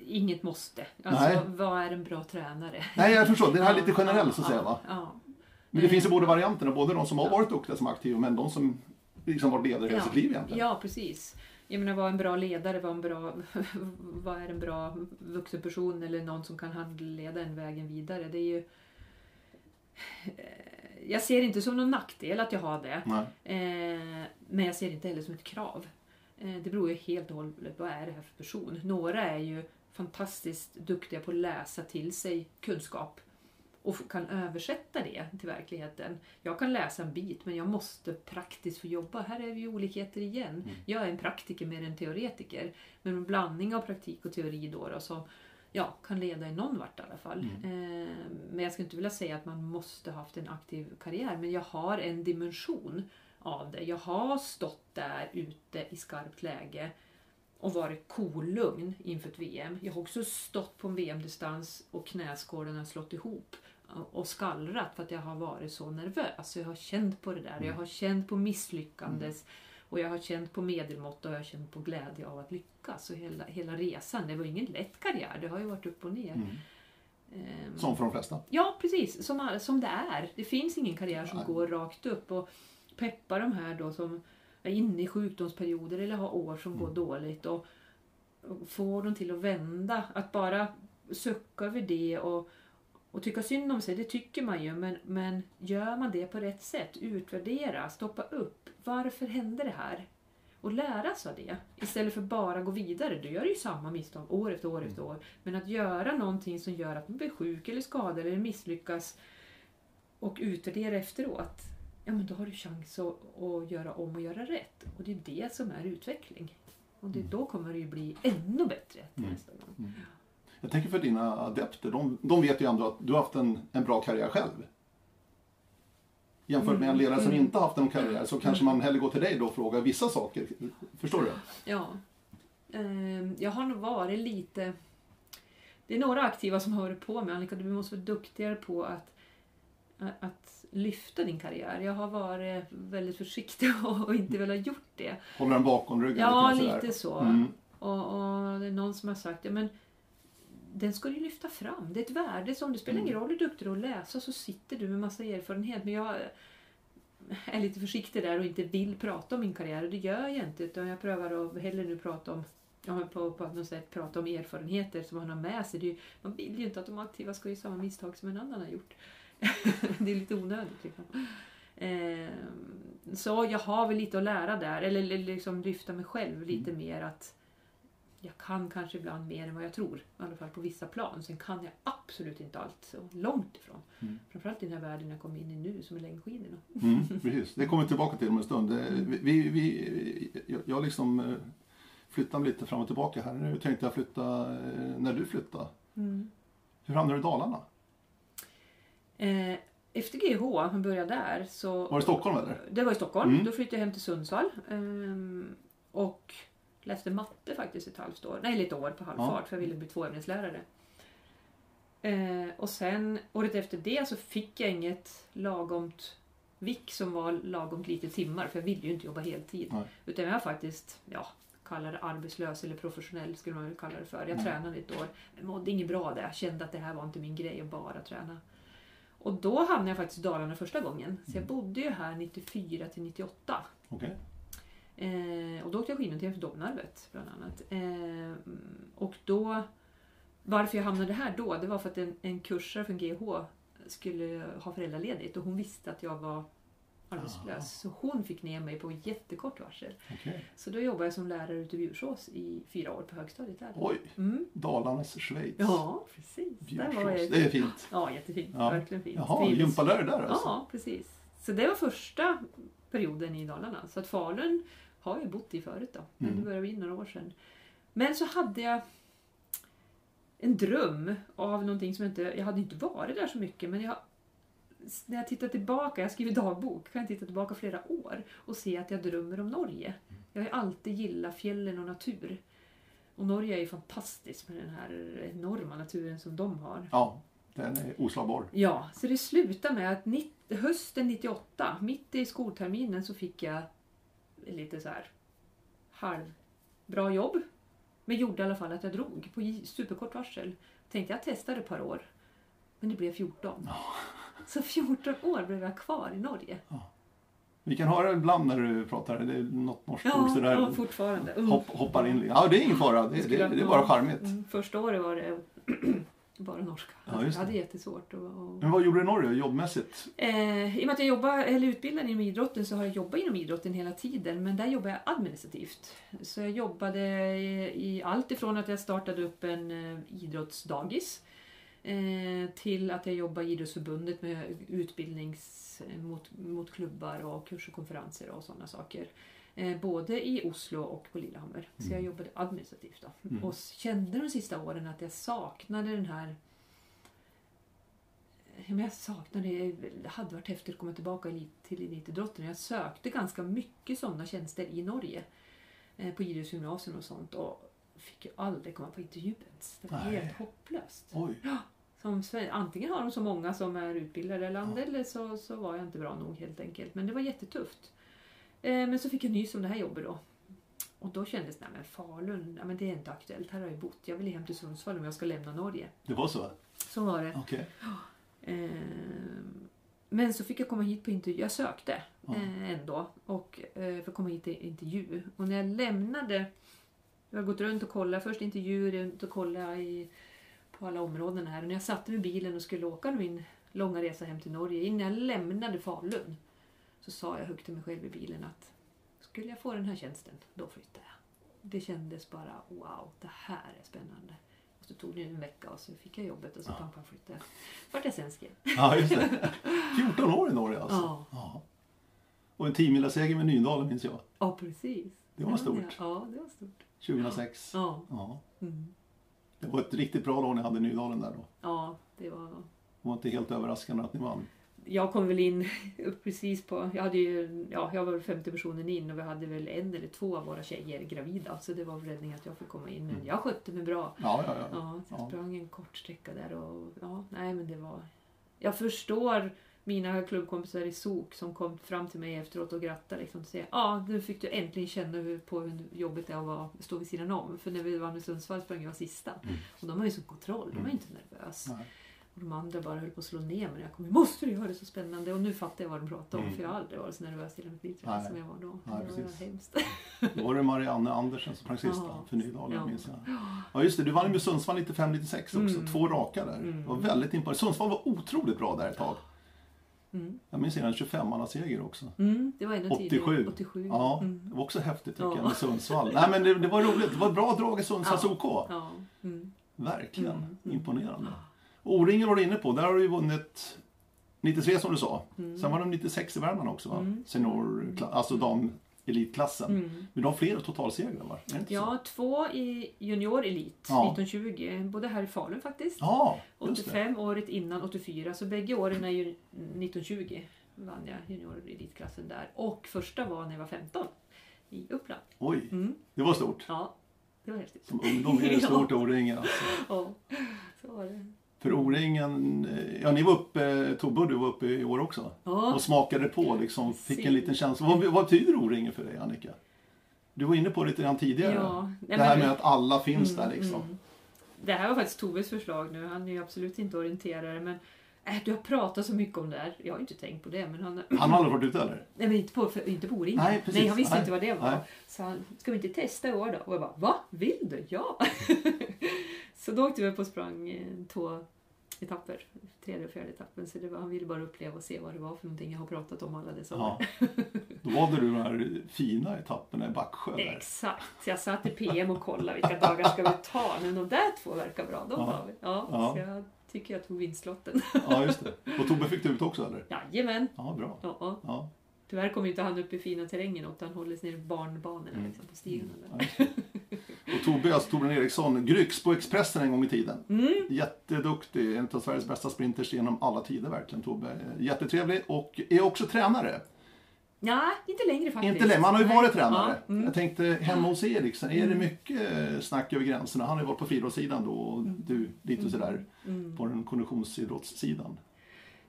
Inget måste. Alltså, Nej. vad är en bra tränare? Nej, jag förstår. Det här är lite generellt så att säga va? Ja, Men det finns ju båda varianterna, både de som har varit duktiga som aktiva men de som liksom varit ledare hela Ja. sitt liv egentligen. Ja, precis. Jag menar, vara en bra ledare, vara en bra, (laughs) vad är en bra vuxen person eller någon som kan handleda en vägen vidare. Det är ju... Eh, Jag ser det inte som någon nackdel att jag har det. Eh, men jag ser det inte heller som ett krav. Eh, det beror ju helt och hållet på vad är det här för person. Några är ju fantastiskt duktiga på att läsa till sig kunskap och kan översätta det till verkligheten. Jag kan läsa en bit men jag måste praktiskt få jobba. Här är vi ju olikheter igen. Jag är en praktiker mer än teoretiker. Men en blandning av praktik och teori då, då som ja, kan leda i någon vart i alla fall. Eh, men jag skulle inte vilja säga att man måste ha haft en aktiv karriär. Men jag har en dimension av det. Jag har stått där ute i skarpt läge och varit kolugn inför ett VM. Jag har också stått på en VM-distans och knäskålen har slått ihop och skallrat för att jag har varit så nervös. Jag har känt på det där. Jag har känt på misslyckandes och jag har känt på medelmått och jag har känt på glädje av att lyckas. Och hela, hela resan. Det var ingen lätt karriär. Det har ju varit upp och ner. Mm. Ehm, Som för de flesta. Ja, precis. Som, som det är. Det finns ingen karriär som Nej. går rakt upp. Och peppa de här då som är inne i sjukdomsperioder eller har år som går dåligt. Och, och få dem till att vända. Att bara sucka över det och, och tycka synd om sig, det tycker man ju. Men, men gör man det på rätt sätt, utvärdera, stoppa upp. Varför hände det här? Och lära sig av det. Istället för bara gå vidare. Du gör ju samma misstag år efter år efter år. Men att göra någonting som gör att man blir sjuk eller skadad eller misslyckas och utvärdera efteråt. Ja, men då har du chans att, att göra om och göra rätt. Och det är det som är utveckling. Och det, då kommer det ju bli ännu bättre till Mm. nästa gång. Jag tänker för dina adepter, de, de vet ju ändå att du har haft en, en bra karriär själv. Jämfört med en ledare som inte har haft en karriär så kanske man hellre går till dig då och frågar vissa saker. Förstår du? Ja. Ehm, Jag har nog varit lite... Det är några aktiva som har på mig. Annika, du måste vara duktigare på att, att lyfta din karriär. Jag har varit väldigt försiktig (laughs) och inte velat gjort det. Håller den bakom ryggen Ja, lite lite så. Mm. Och, och det är någon som har sagt, ja men den ska du lyfta fram. Det är ett värde som, det spelar ingen roll hur duktig du är att läsa så sitter du med massa erfarenhet. Men jag är lite försiktig där och inte vill prata om min karriär och det gör jag inte. Utan jag prövar att hellre nu prata om Ja, på, på något sätt prata om erfarenheter som man har med sig. Ju, man vill ju inte att de aktiva ska göra samma misstag som en annan har gjort. (laughs) det är lite onödigt. Liksom. Eh, så jag har väl lite att lära där, eller eller liksom lyfta mig själv lite mer att jag kan kanske ibland mer än vad jag tror. I alla fall på vissa plan. Sen kan jag absolut inte allt. Så långt ifrån. Mm. Framförallt i den här världen jag kom in i nu som är längdskidorna. Mm, (laughs) precis. Det kommer vi tillbaka till om en stund. Det- Vi, vi, jag, jag liksom eh, flyttar mig lite fram och tillbaka här. Nu tänkte jag flytta eh, när du flyttade. Hur hamnade du i Dalarna? Eh, efter GH, jag började där, så... Var det Stockholm eller? Det var i Stockholm. Mm. Då flyttade jag hem till Sundsvall. och läste matte faktiskt ett halvt år. Nej, ett år på halvfart Ja. för jag ville bli tvåämneslärare. Eh, och sen året efter det så fick jag inget lagomt vick som var lagomt lite timmar för jag ville ju inte jobba heltid. Nej. Utan jag var faktiskt, ja, kalla det arbetslös eller professionell skulle man väl kalla det för. Jag Mm. tränade ett år. Men mådde inget bra där. Jag kände att det här var inte min grej att bara träna. Och då hamnade jag faktiskt i Dalarna första gången. Så jag bodde ju här 94 till 98. Okej. Eh, och då åkte jag skidor till Domnarvet bland annat. Eh, och då, varför jag hamnade här då, det var för att en, en kursare från GH skulle ha föräldraledigt och hon visste att jag var arbetslös. Så hon fick ner mig på jättekort varsel. Okej. Så då jobbade jag som lärare ute i Bjursås i fyra år på högstadiet där. Oj, Mm. Dalarnas Schweiz. Ja, precis. Där var jag. Det är fint. Ja, jättefint. Ja. Verkligen fint. Jaha, gympalärare där alltså? Ja, precis. Så det var första perioden i Dalarna. Så att Falun har jag bott i förut då. Men Mm. det började bli några år sedan. Men så hade jag en dröm av någonting som jag inte... Jag hade inte varit där så mycket men jag när jag tittar tillbaka, jag skriver dagbok, kan jag titta tillbaka flera år och se att jag drömmer om Norge. Jag har alltid gillat fjällen och natur. Och Norge är ju fantastiskt med den här enorma naturen som de har. Ja, den är oslagbar. Ja, så det slutade med att 90, hösten 98, mitt i skolterminen, så fick jag lite så här halvbra jobb. Men gjorde i alla fall att jag drog på superkort varsel. Tänkte jag testar ett par år. Men det blev 14. (laughs) Så 14 år blev jag kvar i Norge. Vi kan höra ibland när du pratar, det är något norskt ord Ja, sådär. ja fortfarande. Mm. Hopp, hoppar in. Ja, det är ingen fara. Det, det, det är bara charmigt. Mm, första året var det (clears throat) bara norska. Ja, just jag hade jättesvårt. att- att- Men vad gjorde du i Norge jobbmässigt? Eh, I och med att jag jobbar, eller utbildad inom idrotten så har jag jobbat inom idrotten hela tiden. Men där jobbar jag administrativt. Så jag jobbade i, i allt ifrån att jag startade upp en eh, idrottsdagis eh, till att jag jobbar i idrottsförbundet med utbildnings eh, mot, mot klubbar och kurser och konferenser och sådana saker. Eh, både i Oslo och på Lillehammer. Så jag jobbade administrativt. Då. Mm. Och kände de sista åren att jag saknade den här Ja, men jag saknade det. Hade varit häftigt att komma tillbaka till elitidrotten. Jag sökte ganska mycket sådana tjänster i Norge. Eh, på idrottsgymnasium och sånt. Och fick ju aldrig komma på intervju ens. Det var Nej. helt hopplöst. Oj. Som, antingen har de så många som är utbildade eller andra eller så, så var jag inte bra nog helt enkelt. Men det var jättetufft. Eh, men så fick jag nys om det här jobbet då. Och då kändes det, men Falun, ja, men det är inte aktuellt. Här har jag bott. Jag vill hem till Sundsvall om jag ska lämna Norge. Det var så? Så var det. Okej. Ehm, Men så fick jag komma hit på intervju. Jag sökte Ja. eh, ändå och eh, för att komma hit till intervju. Och när jag lämnade, jag har gått runt och kollat, först intervjuer runt och kollat i, på alla områden här. Och när jag satte mig i bilen och skulle åka min långa resa hem till Norge, innan jag lämnade Falun så sa jag högt till mig själv i bilen att skulle jag få den här tjänsten, då flyttar jag. Det kändes bara wow, det här är spännande. Och så tog det en vecka och så fick jag jobbet och så Ja. pam, pam, flyttade jag. Vart jag sen skrev. Ja, just det. 14 år i Norge alltså? Ja. Ja. Och en 10 seger med Nydalen minns jag. Ja, precis. Det var stort. Ja, det var stort. 2006. Ja, Ja. mm. Det var ett riktigt bra år ni hade Nydalen där då. ja det var... Det var inte helt överraskande att ni vann. Jag kom väl in (laughs) precis på... Jag, hade ju, ja, jag var femte personen in och vi hade väl en eller två av våra tjejer gravida. Så det var räddning att jag fick komma in. Men Mm. jag skötte mig bra. Ja, ja, ja. Ja, så jag Ja. sprang en kort sträcka där och ja, nej men det var... Jag förstår mina klubbkompisar i SOK som kom fram till mig efteråt och grattade liksom och säger ja, nu fick du äntligen känna hur, på hur jobbigt det är att stå vid sidan om. För när vi vann i Sundsvall sprang jag sista. Mm. Och de har ju så kontroll, de var ju inte nervös. Och de andra bara höll på att slå ner mig. Jag kom, måste du göra det så spännande? Och nu fattar jag vad de pratar om. Mm. För jag har aldrig varit så nervös i mitt liv Nej. som jag var då. Nej, det var hemskt. Då var det Marianne Andersen som sprang sista Ja. för Nydalen Ja. minns jag. Ja just det, du vann ju med Sundsvall 95-96 också. Mm. Två raka där. Mm. Det var väldigt imponerande. Sundsvall var otroligt bra där ett tag. Mm. Jag minns en 25-mannaseger också. Mm, det var ännu 87. tidigare. 87. Ja, Mm. det var också häftigt tycker Ja. jag med Sundsvall. Nej men det, det var roligt, det var ett bra drag i Sundsvalls Ja. OK. Ja. Mm. Verkligen Mm, mm. imponerande. O-ringen var du inne på, där har du ju vunnit 93 som du sa. Mm. Sen var det 96 i Värmland också va? Mm. Senior, alltså damelitklassen. Mm. Men de har fler totalsegrar va? Inte så? Ja, två i junior elit Ja. 1920. Både här i Falun faktiskt. Ja, just det. 85 året innan 84. Så bägge åren är ju 1920 vann jag junior elitklassen där. Och första var när jag var 15 i Uppland. Oj, Mm. det var stort. Ja, det var häftigt. Som ungdom är det stort (laughs) O-ringen alltså. Ja, så var det. För O-ringen, eh, ja ni var uppe, Tobbe och du var uppe i år också. Ja, Och smakade på liksom, fick en liten känsla. Vad, vad betyder O-ringen för dig Annika? Du var inne på det lite grann tidigare. ja. Det här med att alla finns där Mm, liksom. mm. Det här var faktiskt Toves förslag nu. Han är ju absolut inte orienterare men äh, du har pratat så mycket om det här. Jag har inte tänkt på det men han... Han har aldrig varit ute eller? Nej men inte på, för, inte på O-ringen. Nej, precis. han visste Nej. inte vad det var. Nej. Så han, ska vi inte testa i år då? Och jag bara, va? Vill du? Ja! (laughs) så då åkte vi upp och sprang eh, två etapper. Tredje och fjärde etappen. Så det var, han ville bara uppleva och se vad det var för någonting. Jag har pratat om alla dessa år. Ja. (laughs) Då valde du de här fina etapperna i Backsjö. Där. Exakt. Jag satt i PM och kollade vilka dagar ska vi ta. Men de där två verkar bra. De tar vi. Ja, Ja. Så jag tycker jag tog vinstlotten. Ja, just det. Och Tobbe fick du ut också eller? Jajamän. Ja, bra. Ja, ja. Ja. Tyvärr kommer inte han upp i fina terrängen utan håller sig nere i barnbanorna Mm. liksom, på. Ja, just det. Och Tobbe, alltså Torbjörn Eriksson, Gryx på Expressen en gång i tiden. Mm. Jätteduktig, en av Sveriges bästa sprinters genom alla tider verkligen Tobbe. Jättetrevlig och är också tränare. Ja, inte längre faktiskt. Inte längre, man har ju varit tränare. Ja, mm. Jag tänkte hemma hos er, liksom, är det mycket snack över gränserna? Han har ju varit på friidrottssidan då och du lite sådär Mm. på den konditionsidrottssidan.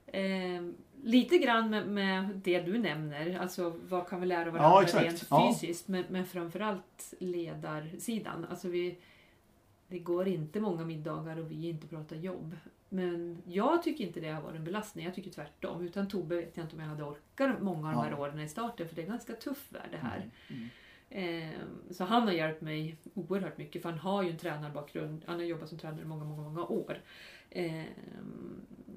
Eh, lite grann med, med det du nämner, alltså vad kan vi lära Ja, varandra exakt. rent Ja. fysiskt, men, men framförallt ledarsidan. Alltså vi, det går inte många middagar och vi inte pratar jobb. Men jag tycker inte det har varit en belastning, jag tycker tvärtom. Utan Tobbe vet jag inte om jag hade orkat många av de här Ja. åren i starten för det är ganska tuff värld det här. Mm. Eh, så han har hjälpt mig oerhört mycket för han har ju en tränarbakgrund. Han har jobbat som tränare i många, många, många år. Eh,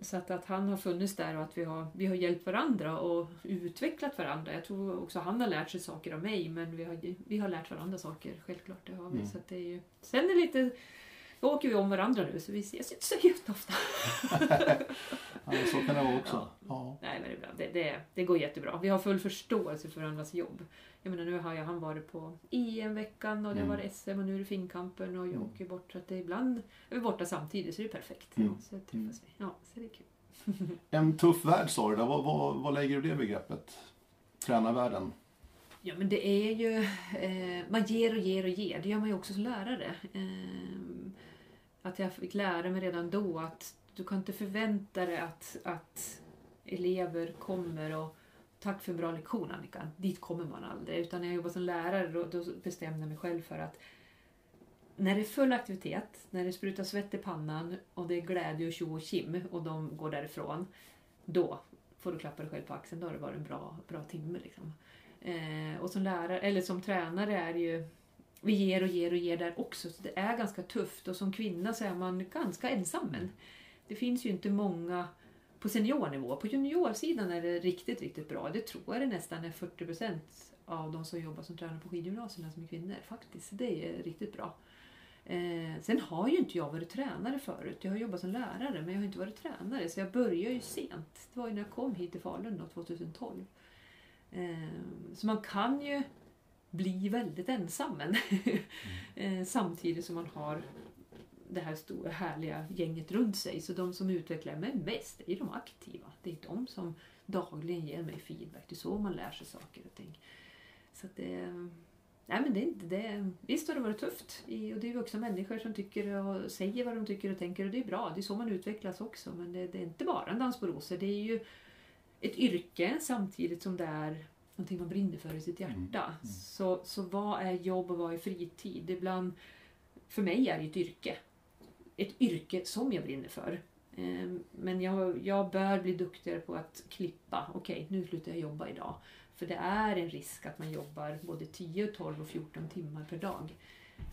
så att, att han har funnits där och att vi har, vi har hjälpt varandra och utvecklat varandra. Jag tror också han har lärt sig saker av mig men vi har, vi har lärt varandra saker, självklart. Det har vi. Mm. Så det är ju, sen är det lite då åker vi om varandra nu så vi ses inte så jätteofta. (laughs) Ja, så kan det vara också. Ja. Ja. Nej, men bra. det, det, det går jättebra. Vi har full förståelse för varandras jobb. Jag menar, nu har jag, han varit på EM-veckan och det har Mm. varit SM och nu är det Finnkampen och jag Mm. åker bort. Så att det ibland är vi borta samtidigt så det är perfekt. Mm. Så träffas Mm. vi. Ja, så det är kul. (laughs) En tuff värld sa du. Vad, vad, vad lägger du i det begreppet? Tränarvärlden? Ja, men det är ju... Eh, man ger och ger och ger. Det gör man ju också som lärare. Eh, att jag fick lära mig redan då att du kan inte förvänta dig att, att elever kommer och Tack för en bra lektion Annika. Dit kommer man aldrig. Utan när jag jobbade som lärare då, då bestämde jag mig själv för att när det är full aktivitet, när det sprutar svett i pannan och det är glädje och tjo och kim och de går därifrån. Då får du klappa dig själv på axeln. Då har det varit en bra, bra timme. Liksom. Eh, och som lärare, eller som tränare är det ju vi ger och ger och ger där också. Så det är ganska tufft och som kvinna så är man ganska ensam. Det finns ju inte många på seniornivå. På juniorsidan är det riktigt, riktigt bra. Det tror jag det nästan är 40 procent av de som jobbar som tränare på skidgymnasierna som är kvinnor faktiskt. Det är riktigt bra. Eh, sen har ju inte jag varit tränare förut. Jag har jobbat som lärare men jag har inte varit tränare så jag började ju sent. Det var ju när jag kom hit till Falun då, 2012. Eh, så man kan ju bli väldigt ensam men (laughs) eh, samtidigt som man har det här stora härliga gänget runt sig. Så de som utvecklar mig mest är de aktiva. Det är de som dagligen ger mig feedback. Det är så man lär sig saker och ting. Så det, nej men det är inte det. Visst har det varit tufft. Och det är vuxna människor som tycker och säger vad de tycker och tänker och det är bra. Det är så man utvecklas också. Men det, det är inte bara en dans på rosor. Det är ju ett yrke samtidigt som det är någonting man brinner för i sitt hjärta. Mm. Mm. Så, så vad är jobb och vad är fritid? Ibland, för mig är det ett yrke. Ett yrke som jag brinner för. Ehm, Men jag, jag bör bli duktigare på att klippa. Okej, nu slutar jag jobba idag. För det är en risk att man jobbar både 10, 12 och 14 timmar per dag.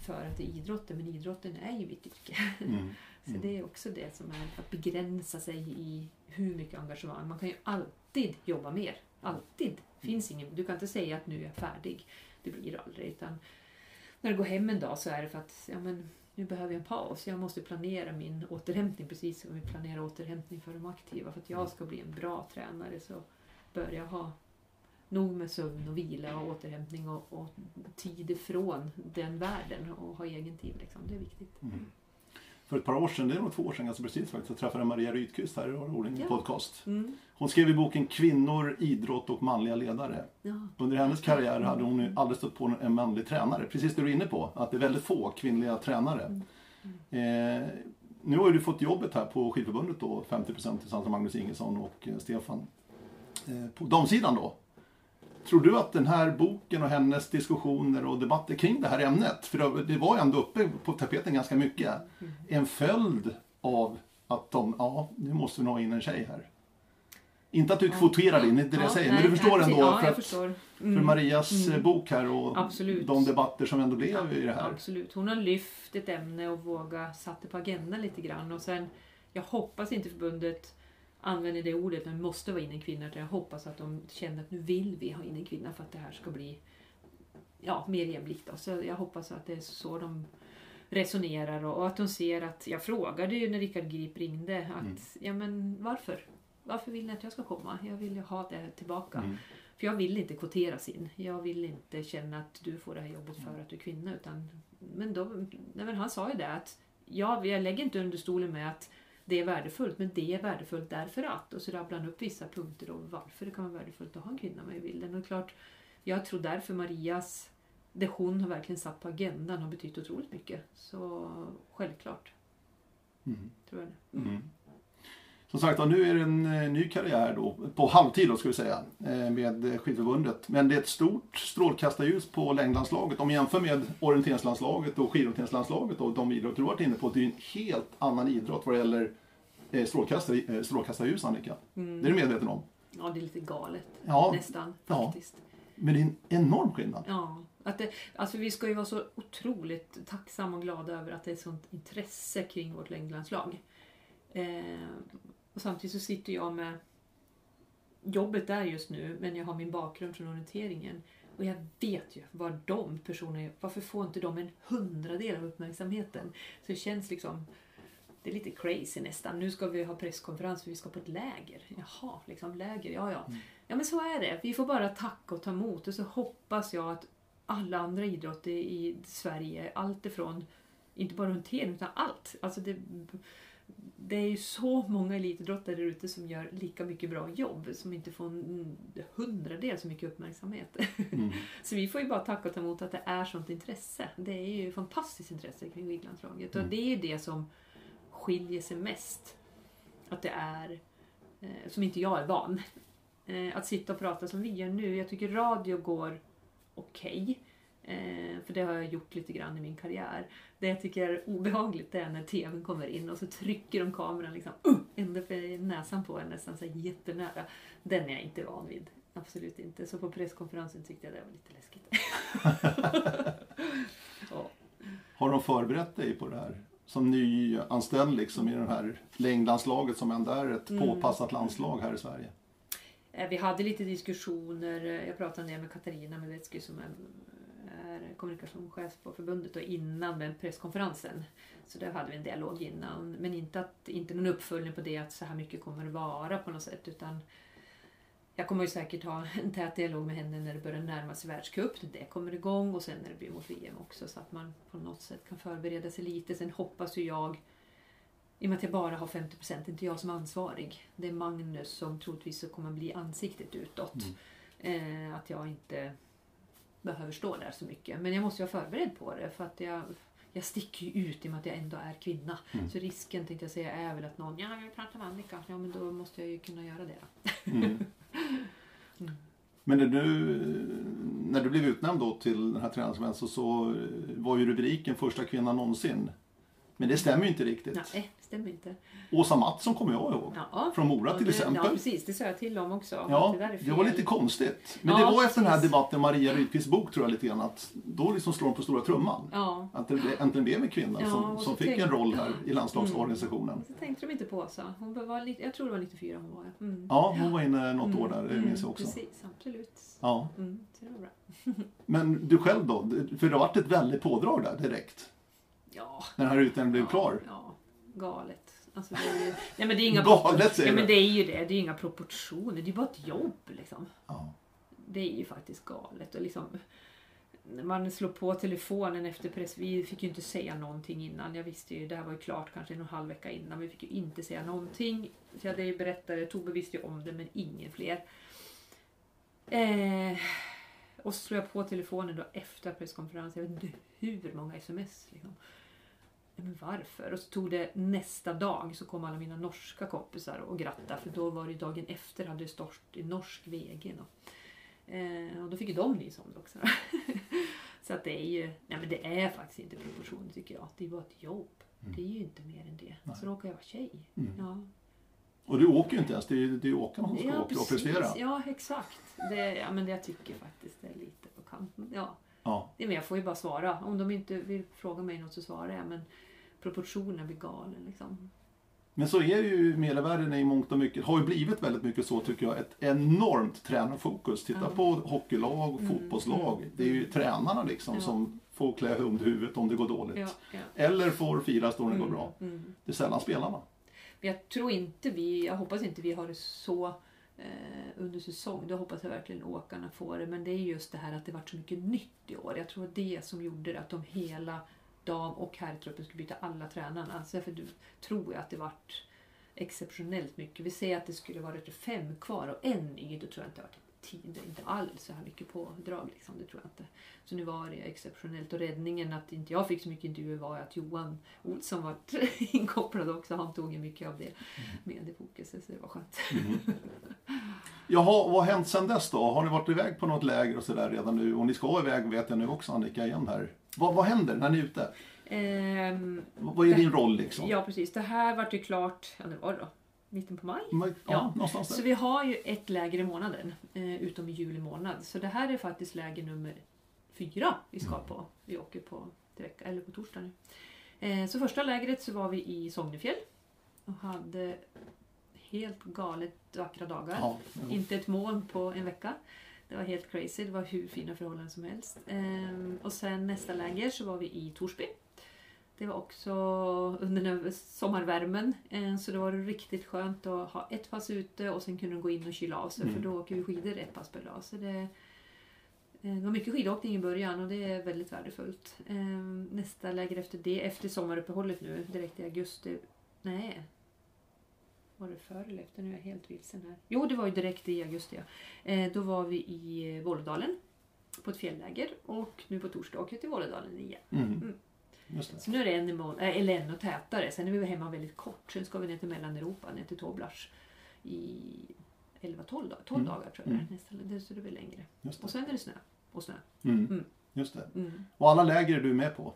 För att det är idrotten, men idrotten är ju mitt yrke. Mm. (laughs) Så det är också det som är att begränsa sig i hur mycket engagemang. Man kan ju alltid jobba mer. Alltid. Finns ingen, du kan inte säga att nu är jag färdig. Det blir aldrig. Utan när du går hem en dag så är det för att ja, men, nu behöver jag en paus. Jag måste planera min återhämtning precis som vi planerar återhämtning för de aktiva. För att jag ska bli en bra tränare så bör jag ha nog med sömn och vila och återhämtning och, och tid ifrån den världen och ha egen tid. Liksom. Det är viktigt. Mm. För ett par år sedan, det är nog två år sedan ganska precis faktiskt, så träffade jag Maria Rydqvist här i Årling Ja. podcast. Mm. Hon skrev i boken Kvinnor, idrott och manliga ledare. Ja. Under hennes karriär hade hon ju aldrig stött på en manlig tränare. Precis det du är inne på, att det är väldigt få kvinnliga tränare. Eh, nu har ju du fått jobbet här på skidförbundet då, 50% tillsammans med Magnus Ingesson och eh, Stefan. Eh, på damsidan då. Tror du att den här boken och hennes diskussioner och debatter kring det här ämnet, för det- var ju ändå uppe på tapeten ganska mycket, är en följd av att de, ja, nu måste vi ha in en tjej här. Inte att du kvoterar in, inte det jag säger, men du förstår ändå. Ja, för, att, förstår. för Mm. Marias Mm. eh, bok här och Absolut. de debatter som ändå blev i det här. Absolut. Hon har lyft ett ämne och vågat satt det på agendan lite grann. Och sen, jag hoppas inte förbundet använder det ordet, men måste vara in en kvinna. Utan jag hoppas att de känner att nu vill vi ha in en kvinna för att det här ska bli ja, mer jämlikt. Då. Så jag hoppas att det är så de resonerar och, och att de ser att, jag frågade ju när Rickard Grip ringde, att Mm. ja men varför? Varför vill ni att jag ska komma? Jag vill ju ha det tillbaka. Mm. För jag vill inte kvoteras in. Jag vill inte känna att du får det här jobbet för att du är kvinna. Utan, men, då, nej, men han sa ju det att ja, jag lägger inte under stolen med att det är värdefullt, men det är värdefullt därför att. Och så rabblar han upp vissa punkter och varför det kan vara värdefullt att ha en kvinna med i bilden. Och klart, jag tror därför Marias, det hon har verkligen satt på agendan har betytt otroligt mycket. Så självklart, Mm. tror jag det. Mm. Som sagt nu är det en eh, ny karriär då, på halvtid då ska vi säga, eh, med skidförbundet. Men det är ett stort strålkastarljus på längdlandslaget. Om vi jämför med orienteringslandslaget och skidorienteringslandslaget och de idrotter du varit inne på. Det är en helt annan idrott vad det gäller strålkastar, strålkastarljus Annika. Mm. Det är du medveten om? Ja, det är lite galet. Ja. Nästan, faktiskt. Ja. Men det är en enorm skillnad. Ja. Att det, alltså vi ska ju vara så otroligt tacksamma och glada över att det är ett sånt intresse kring vårt längdlandslag. Eh, och samtidigt så sitter jag med jobbet där just nu, men jag har min bakgrund från orienteringen. Och jag vet ju vad de personerna Varför får inte de en hundradel av uppmärksamheten? Så det känns liksom... Det är lite crazy nästan. Nu ska vi ha presskonferens för vi ska på ett läger. Jaha, liksom läger, ja ja. Mm. Ja men så är det. Vi får bara tacka och ta emot och så hoppas jag att alla andra idrotter i Sverige, allt ifrån, inte bara orientering utan allt. Alltså det, det är ju så många elitidrottare där ute som gör lika mycket bra jobb som inte får en hundradel så mycket uppmärksamhet. Mm. (laughs) så vi får ju bara tacka och ta emot att det är sånt intresse. Det är ju fantastiskt intresse kring skidlandslaget mm. och det är ju det som skiljer sig mest. Att det är, eh, som inte jag är van, eh, att sitta och prata som vi gör nu. Jag tycker radio går okej. Okay. Eh, för det har jag gjort lite grann i min karriär. Det jag tycker är obehagligt är när TVn kommer in och så trycker de kameran liksom uh, ända för näsan på en nästan så jättenära. Den är jag inte van vid. Absolut inte. Så på presskonferensen tyckte jag det var lite läskigt. (laughs) ja. Har de förberett dig på det här? Som nyanställd liksom i det här längdlandslaget som ändå är ett mm. påpassat landslag här i Sverige? Eh, vi hade lite diskussioner. Jag pratade ner med Katarina Meletsky som är är kommunikationschef på förbundet och innan med presskonferensen. Så där hade vi en dialog innan. Men inte, att, inte någon uppföljning på det att så här mycket kommer det vara på något sätt. Utan jag kommer ju säkert ha en tät dialog med henne när det börjar närma sig världscup. Det kommer igång och sen när det blir mot VM också. Så att man på något sätt kan förbereda sig lite. Sen hoppas ju jag i och med att jag bara har 50 procent, inte jag som ansvarig. Det är Magnus som troligtvis kommer bli ansiktet utåt. Mm. Eh, att jag inte behöver stå där så mycket. Men jag måste vara förberedd på det för att jag, jag sticker ju ut i och med att jag ändå är kvinna. Mm. Så risken tänkte jag säga är väl att någon, ja jag vill prata med Annika. Ja men då måste jag ju kunna göra det. Mm. (laughs) mm. Men när du, när du blev utnämnd då till den här tränaren så, så var ju rubriken första kvinnan någonsin. Men det stämmer ju inte riktigt. Nej, det stämmer inte. Åsa Mattsson kommer jag ihåg. Ja, från Mora till exempel. Ja, precis. Det sa jag till dem också. Ja, det, det var lite konstigt. Men ja, det var efter den här debatten, Maria Rydqvists bok tror jag lite grann, att då liksom slår de på stora trumman. Ja. Att det äntligen blev en kvinna ja, som, som fick tänkte, en roll här i landslagsorganisationen. Mm. Så tänkte de inte på Åsa. Hon var lite, jag tror det var 94 hon var. Mm. Ja, hon var inne något år där, det mm. minns jag också. Precis, absolut. Ja. Mm, så det var bra. (laughs) Men du själv då? För det har varit ett väldigt pådrag där direkt. Ja. När den här utnämningen blev klar. Ja, galet. Alltså det är ju, nej men det är inga Galet säger ja, men det är ju det. Det är inga proportioner. Det är ju bara ett jobb liksom. Ja. Det är ju faktiskt galet. Och liksom, när man slår på telefonen efter press. Vi fick ju inte säga någonting innan. Jag visste ju, det här var ju klart kanske en och en halv vecka innan. Vi fick ju inte säga någonting. Så jag hade ju berättat, Tobbe visste ju om det men ingen fler. Eh, och så slår jag på telefonen då efter presskonferensen. Jag vet inte hur många sms. Liksom men varför? Och så tog det nästa dag så kom alla mina norska kompisar och grattade för då var det dagen efter hade det stått i norsk VG. Då. Eh, och då fick ju de nys om det också. (laughs) så att det är ju, nej men det är faktiskt inte proportion tycker jag. Det är bara ett jobb. Mm. Det är ju inte mer än det. Nej. Så råkar jag vara tjej. Mm. Ja. Och du åker ju inte ens, det är ju åkarna som ska ja, åka och prestera. Ja exakt. Det, ja, men jag tycker faktiskt det är lite på kanten. Ja. Ja. Det men jag får ju bara svara. Om de inte vill fråga mig något så svarar jag. Men proportionen blir galen. Liksom. Men så är det ju medievärlden i mångt och mycket. har ju blivit väldigt mycket så tycker jag. Ett enormt tränarfokus. Titta ja. på hockeylag och mm. fotbollslag. Mm. Det är ju tränarna liksom ja. som får klä hundhuvudet om det går dåligt. Ja, Eller får firas då det mm. går bra. Mm. Det är sällan spelarna. Men jag tror inte vi, jag hoppas inte vi har det så eh, under säsong. Då hoppas jag verkligen åkarna får det. Men det är just det här att det varit så mycket nytt i år. Jag tror det som gjorde det, att de hela dam och herrtruppen skulle byta alla tränarna. Alltså därför tror jag att det vart exceptionellt mycket. Vi säger att det skulle varit fem kvar och en ny, då tror jag inte det varit tid, inte alls så här mycket pådrag. Liksom, det tror jag inte. Så nu var det exceptionellt. Och räddningen att inte jag fick så mycket intervjuer var att Johan Olsson var (laughs) inkopplad också. Han tog ju mycket av det mediefokuset, så det var skönt. Mm. (laughs) Jaha, vad har hänt sedan dess då? Har ni varit iväg på något läger och sådär redan nu? Och ni ska iväg vet jag nu också Annika igen här. Vad, vad händer när ni är ute? Ehm, Vad är din roll liksom? ja precis, det här vart ju klart, ja det var det då, mitten på maj. Ja, Ja. någonstans Så vi har ju ett läger i månaden, eh, utom i juli månad. Så det här är faktiskt läger nummer fyra vi ska på. Vi åker på, vecka, eller på torsdag nu. Eh, så första lägret så var vi i Sognefjäll och hade helt galet vackra dagar. Ja. Inte ett moln på en vecka. Det var helt crazy. Det var hur fina förhållanden som helst. Ehm, och sen nästa läger så var vi i Torsby. Det var också under den sommarvärmen. Eh, så det var riktigt skönt att ha ett pass ute och sen kunde gå in och kyla av sig. Mm. För då åker vi skidor ett pass per dag. Så det, eh, det var mycket skidåkning i början och det är väldigt värdefullt. Ehm, nästa läger efter det, efter sommaruppehållet nu, direkt i augusti. Nej, var det före eller efter? Nu är jag helt vilsen här. Jo, det var ju direkt i augusti. Ja. Eh, då var vi i eh, Vålådalen på ett fjällläger och nu på torsdag åker vi till Vålådalen igen. Mm. Så nu är det en i mån, äh, eller ännu tätare. Sen är vi hemma väldigt kort. Sen ska vi ner till Mellaneuropa, ner till Toblach i 11-12 dagar. 12 Mm. dagar tror jag Mm. Det, så det blir längre. Och sen är det snö. Och snö. Mm. Mm. Just det. Mm. Och alla läger är du med på?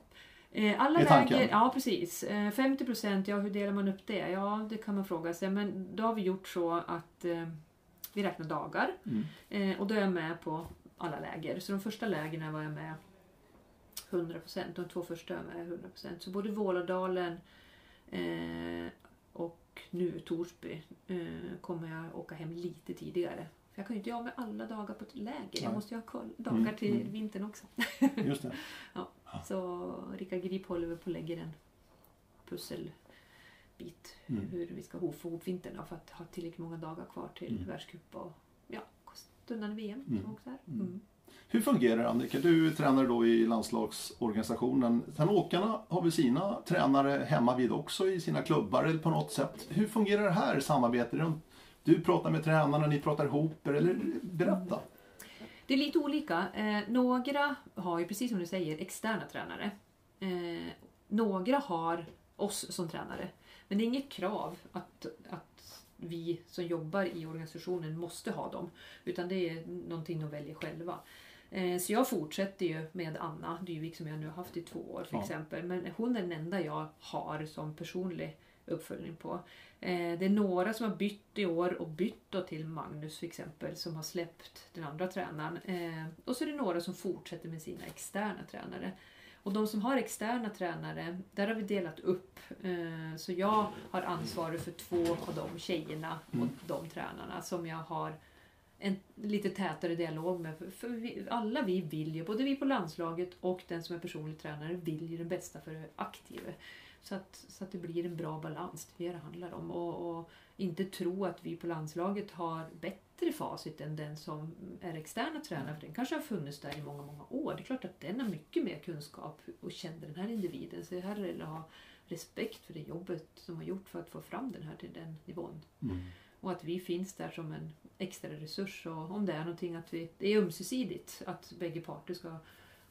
Eh, Alla läger, ja precis. Eh, 50 procent, ja hur delar man upp det? Ja, det kan man fråga sig. Men då har vi gjort så att eh, vi räknar dagar. Mm. Eh, och då är jag med på alla läger. Så de första lägren var jag med 100 procent. De två första är jag med 100 procent. Så både Vålådalen eh, och nu Torsby eh, kommer jag åka hem lite tidigare. För jag kan ju inte göra med alla dagar på ett läger. Nej. Jag måste ju ha koll, dagar Mm, till mm. vintern också. (laughs) Just det. (laughs) Så Rickard Grip håller väl på och lägger en pusselbit Mm. hur vi ska få ihop vintern då, för att ha tillräckligt många dagar kvar till Mm. världscup och ja, stundande VM Mm. som också är. Hur fungerar det Annika? Du tränar då i landslagsorganisationen. Sen åkarna har väl sina tränare hemma vid också i sina klubbar eller på något sätt. Hur fungerar det här samarbetet? Du pratar med tränarna, ni pratar ihop er, eller berätta. Det är lite olika. Eh, några har ju, precis som du säger, externa tränare. Eh, några har oss som tränare. Men det är inget krav att, att vi som jobbar i organisationen måste ha dem. Utan det är någonting de väljer själva. Eh, Så jag fortsätter ju med Anna Dyvik som jag nu har haft i två år för Ja. exempel. Men hon är den enda jag har som personlig uppföljning på. Eh, Det är några som har bytt i år och bytt då till Magnus för exempel som har släppt den andra tränaren. Eh, Och så är det några som fortsätter med sina externa tränare. Och de som har externa tränare, där har vi delat upp. Så jag har ansvaret för två av de tjejerna och Mm. de tränarna som jag har en lite tätare dialog med. För- För vi, alla vi vill ju, både vi på landslaget och den som är personlig tränare, vill ju det bästa för det aktiva. Så att, så att det blir en bra balans, det är det det handlar om. Och, och inte tro att vi på landslaget har bättre facit än den som är externa tränare. För den kanske har funnits där i många, många år. Det är klart att den har mycket mer kunskap och känner den här individen. Så här är att ha respekt för det jobbet som har gjort för att få fram den här till den nivån. Mm. Och att vi finns där som en extra resurs. Och om det är någonting att vi, det är ömsesidigt att bägge parter ska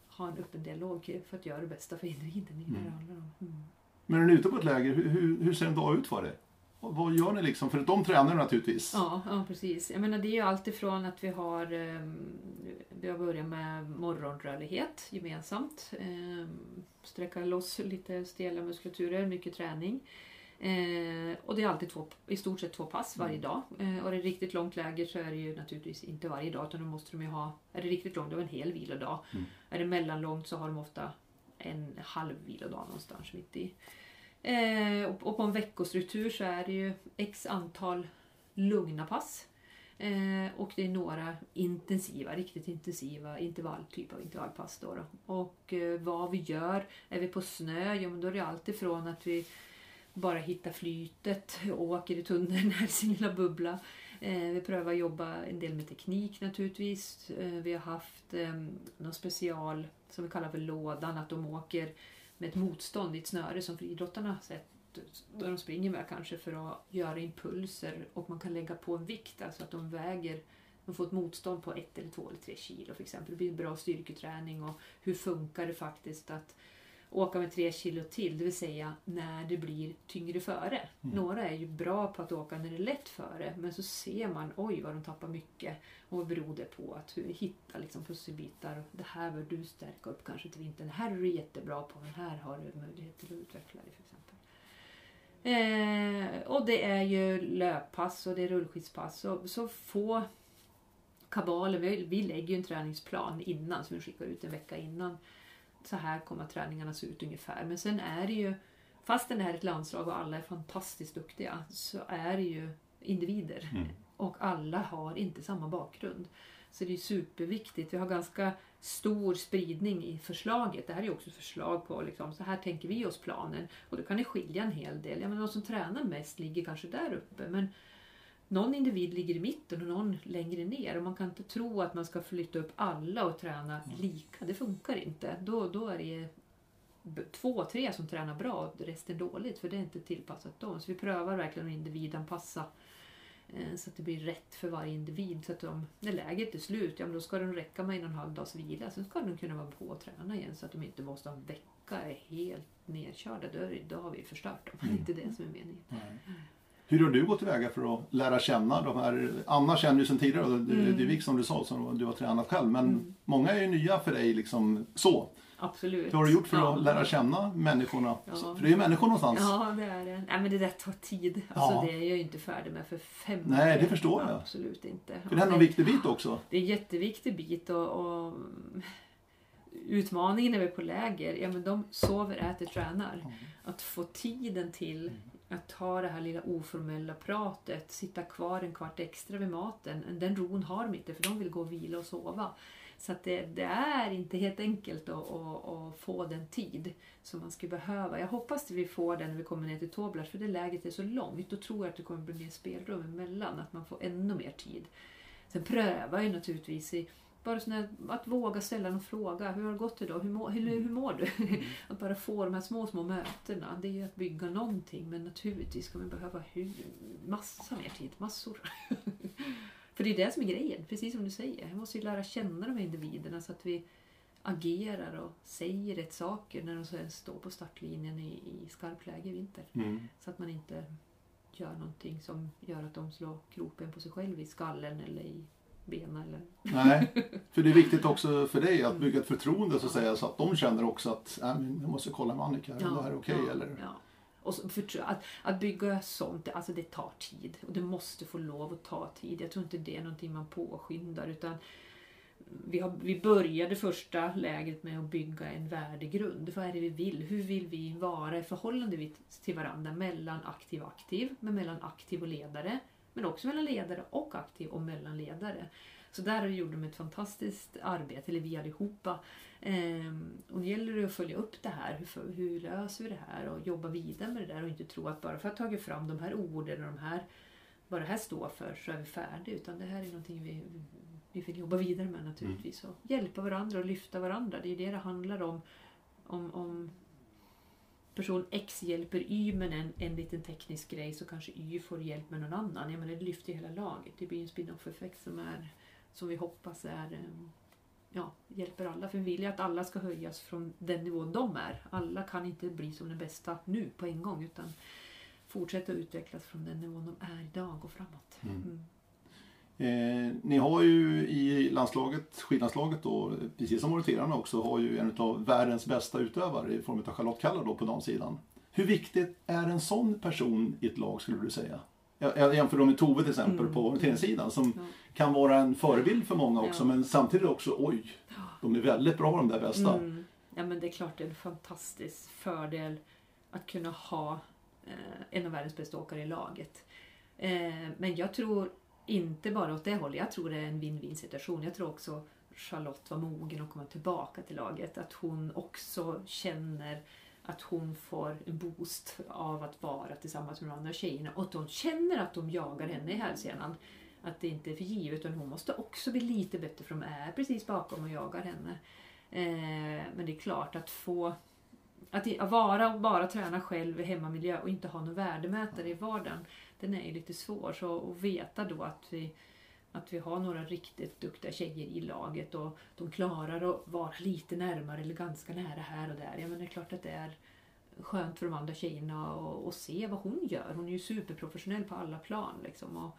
ha en öppen dialog för att göra det bästa för individen. Det det Mm. det. Mm. Men när ni är ute på ett läger, hur, hur, hur ser en dag ut för? Och vad gör ni liksom? För de tränar naturligtvis. Ja, ja, precis. Jag menar, det är ju allt ifrån att vi har, ehm, vi har börjat med morgonrörlighet gemensamt. Um, sträcka loss lite stela muskulaturer, mycket träning. Eh, och det är alltid två, i stort sett två pass varje Mm. dag. Eh, och är det riktigt långt läger så är det ju naturligtvis inte varje dag utan då måste de ju ha, är det riktigt långt, då är det en hel vilodag. Mm. Är det mellanlångt så har de ofta en halv vilodag någonstans mitt i. Eh, och, och på en veckostruktur så är det ju x antal lugna pass. Eh, och det är några intensiva, riktigt intensiva intervall, typ av intervallpass. Då då. Och eh, vad vi gör, är vi på snö, ja men då är det allt ifrån att vi bara hitta flytet och åker i tunneln här i sin lilla bubbla. Eh, vi prövar jobba en del med teknik naturligtvis. Eh, vi har haft ehm, någon special som vi kallar för lådan, att de åker med ett motstånd i ett snöre som friidrottarna har sett där de springer med kanske för att göra impulser och man kan lägga på en vikt, alltså att de väger de får ett motstånd på ett eller två eller tre kilo för exempel. Det blir en bra styrketräning och hur funkar det faktiskt att åka med tre kilo till, det vill säga när det blir tyngre före. Mm. Några är ju bra på att åka när det är lätt före men så ser man oj vad de tappar mycket och vad beror det på? Att hitta liksom pusselbitar. Det här bör du stärka upp kanske till vintern. Det här är du jättebra på men här har du möjlighet till att utveckla dig för exempel. Eh, och det är ju löppass och det är rullskidspass. Så, så få kabalen. Vi, vi lägger ju en träningsplan innan som vi skickar ut en vecka innan så här kommer träningarna se ut ungefär. Men sen är det ju, fastän det här är ett landslag och alla är fantastiskt duktiga, så är det ju individer. Mm. Och alla har inte samma bakgrund. Så det är superviktigt. Vi har ganska stor spridning i förslaget. Det här är ju också förslag på liksom, så här tänker vi oss planen. Och då kan det skilja en hel del. Ja, men de som tränar mest ligger kanske där uppe. Men någon individ ligger i mitten och någon längre ner. Och man kan inte tro att man ska flytta upp alla och träna mm. lika. Det funkar inte. Då, då är det två, tre som tränar bra och resten dåligt för det är inte tillpassat dem. Så vi prövar verkligen att individanpassa eh, så att det blir rätt för varje individ. Så att de, när läget är slut, ja, men då ska de räcka med en och en halv dags vila. Sen ska de kunna vara på och träna igen så att de inte måste ha en vecka är helt nedkörda. Då, då har vi förstört dem. Mm. (laughs) Det är inte det som är meningen. Mm. Hur har du gått tillväga för att lära känna de här? Anna känner ju sedan tidigare, mm. det är Vik som du sa, som du har tränat själv. Men mm. många är ju nya för dig liksom så. Absolut. Hur har du gjort för ja. att lära känna människorna? Ja. För det är ju människor någonstans. Ja, det är det. Nej, men det där tar tid. Alltså, ja. Det är jag ju inte färdig med för fem Nej, det förstår jag. Absolut inte. För det är en viktig bit också. Det är en jätteviktig bit. och, och utmaningen när vi är på läger, ja men de sover, äter, tränar. Mm. Att få tiden till mm att ta det här lilla oformella pratet, sitta kvar en kvart extra vid maten. Den ron har de inte för de vill gå och vila och sova. Så att det, det är inte helt enkelt att, att, att, få den tid som man skulle behöva. Jag hoppas att vi får den när vi kommer ner till Toblach för det läget är så långt. Då tror jag att det kommer bli mer spelrum emellan, att man får ännu mer tid. Sen prövar jag naturligtvis i bara sån att våga ställa en fråga. Hur har det gått idag? Hur, må, hur, hur mår du? Mm. (laughs) att bara få de här små, små mötena. Det är ju att bygga någonting. Men naturligtvis ska man behöva hur, massa mer tid. Massor. (laughs) För det är det som är grejen. Precis som du säger. Jag måste ju lära känna de här individerna så att vi agerar och säger rätt saker när de står på startlinjen i, i skarpt läge i vinter. Mm. Så att man inte gör någonting som gör att de slår kroppen på sig själv i skallen eller i bena eller... Nej, för det är viktigt också för dig att bygga ett förtroende så att säga så att de känner också att äh, jag måste kolla med Annika, ja, det här är okej okay, ja, eller? Ja. Och för, att, att bygga sånt, alltså det tar tid och det måste få lov att ta tid. Jag tror inte det är någonting man påskyndar utan vi, har, vi började första läget med att bygga en värdegrund. Vad är det vi vill? Hur vill vi vara i förhållande till varandra mellan aktiv och aktiv, men mellan aktiv och ledare? Men också mellan ledare och aktiv och mellan ledare. Så där gjorde de ett fantastiskt arbete, eller vi allihopa. Ehm, och nu gäller det att följa upp det här. Hur, hur löser vi det här? Och jobba vidare med det där och inte tro att bara för att ha tagit fram de här orden och de här, vad det här står för så är vi färdiga. Utan det här är någonting vi, vi vill jobba vidare med naturligtvis. Och hjälpa varandra och lyfta varandra. Det är det det handlar om. Om, om person X hjälper Y med en, en liten teknisk grej så kanske Y får hjälp med någon annan. Jag menar, det lyfter hela laget. Det blir en spin-off effekt som, är, som vi hoppas är, ehm, ja, hjälper alla. För vi vill ju att alla ska höjas från den nivå de är. Alla kan inte bli som den bästa nu på en gång utan fortsätta utvecklas från den nivån de är idag och framåt. Mm. Eh, ni har ju i landslaget, skidlandslaget då, precis som orienterarna också, har ju en av världens bästa utövare i form av Charlotte Kalla då på damsidan. Hur viktigt är en sån person i ett lag skulle du säga? Jag jämför då med Tove till exempel mm. på orienteringssidan som ja. kan vara en förebild för många också ja. men samtidigt också, oj, de är väldigt bra de där bästa. Mm. Ja men det är klart det är en fantastisk fördel att kunna ha eh, en av världens bästa åkare i laget. Eh, men jag tror inte bara åt det hållet. Jag tror det är en win-win situation. Jag tror också Charlotte var mogen att komma tillbaka till laget. Att hon också känner att hon får en boost av att vara tillsammans med de andra tjejerna. Och att hon känner att de jagar henne i hälsenan. Att det inte är för givet. Utan hon måste också bli lite bättre för de är precis bakom och jagar henne. Eh, men det är klart att få att vara och bara träna själv i hemmamiljö och inte ha någon värdemätare i vardagen den är ju lite svår. Så att veta då att vi att vi har några riktigt duktiga tjejer i laget och de klarar att vara lite närmare eller ganska nära här och där. Ja, men det är klart att det är skönt för de andra tjejerna att se vad hon gör. Hon är ju superprofessionell på alla plan. Liksom, och,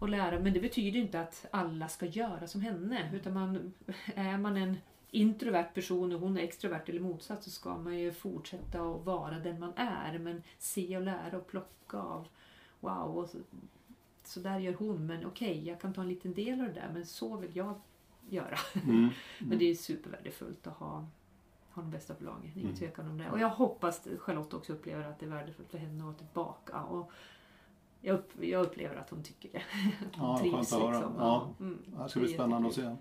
och lära. Men det betyder inte att alla ska göra som henne. Utan man, är man en introvert person och hon är extrovert eller motsatt så ska man ju fortsätta att vara den man är. Men se och lära och plocka av. Wow, och så, så där gör hon. Men okej, okay, jag kan ta en liten del av det där. Men så vill jag göra. Mm. (laughs) Mm. men det är supervärdefullt att ha ha de bästa på laget. Ingen mm. tvekan om det. Och jag hoppas Charlotte också upplever att det är värdefullt för henne att vara tillbaka. Och jag, upp, jag upplever att hon tycker det. Att (laughs) hon ja, trivs liksom. Ja. Ja. Mm. Det ska bli spännande att se.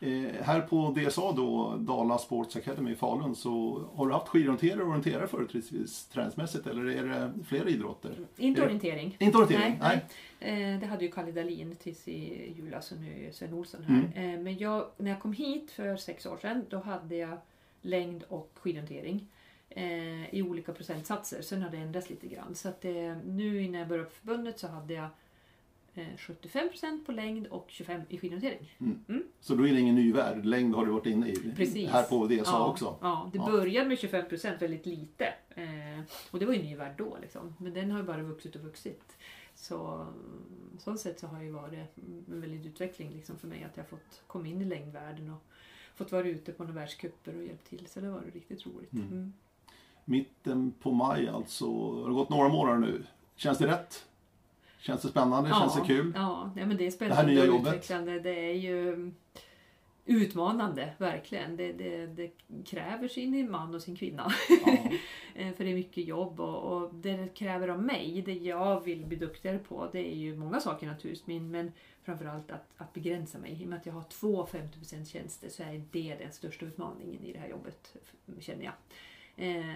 Eh, här på DSA då, Dala Sports Academy i Falun, så har du haft skidorienterare och orienterare företrädesvis träningsmässigt eller är det flera idrotter? Inte orientering. Inte orientering? Nej. nej. Eh, det hade ju Kalle Dahlin tills i julas och nu är Sven Olsson här. Mm. Eh, men jag, när jag kom hit för sex år sedan, då hade jag längd och skidhantering eh, i olika procentsatser. Sen har det ändrats lite grann. Så att, eh, nu när jag började på förbundet så hade jag eh, 75% på längd och 25% i skidhantering. Mm. Mm. Så då är det ingen ny värld? Längd har du varit inne i Precis. här på DSA ja, också? Ja, det ja. började med 25% väldigt lite. Eh, och det var ju ny värld då. Liksom. Men den har ju bara vuxit och vuxit. Så så sätt så har det varit en väldig utveckling liksom, för mig att jag fått komma in i längdvärlden och fått vara ute på några världscuper och hjälpt till. Så det var riktigt roligt. Mm. Mm. Mitten på maj alltså. Det har gått några månader nu. Känns det rätt? Känns det spännande? Ja, Känns det kul? Ja, ja men det är spännande det här nya och utvecklande. Det är ju utmanande, verkligen. Det, det, det, kräver sin man och sin kvinna. Ja. (laughs) Eh, för det är mycket jobb och, och, det det kräver av mig, det jag vill bli duktigare på, det är ju många saker naturligtvis. Men, men framförallt att, att begränsa mig. I och med att jag har två 50% tjänster så är det den största utmaningen i det här jobbet, känner jag. Eh,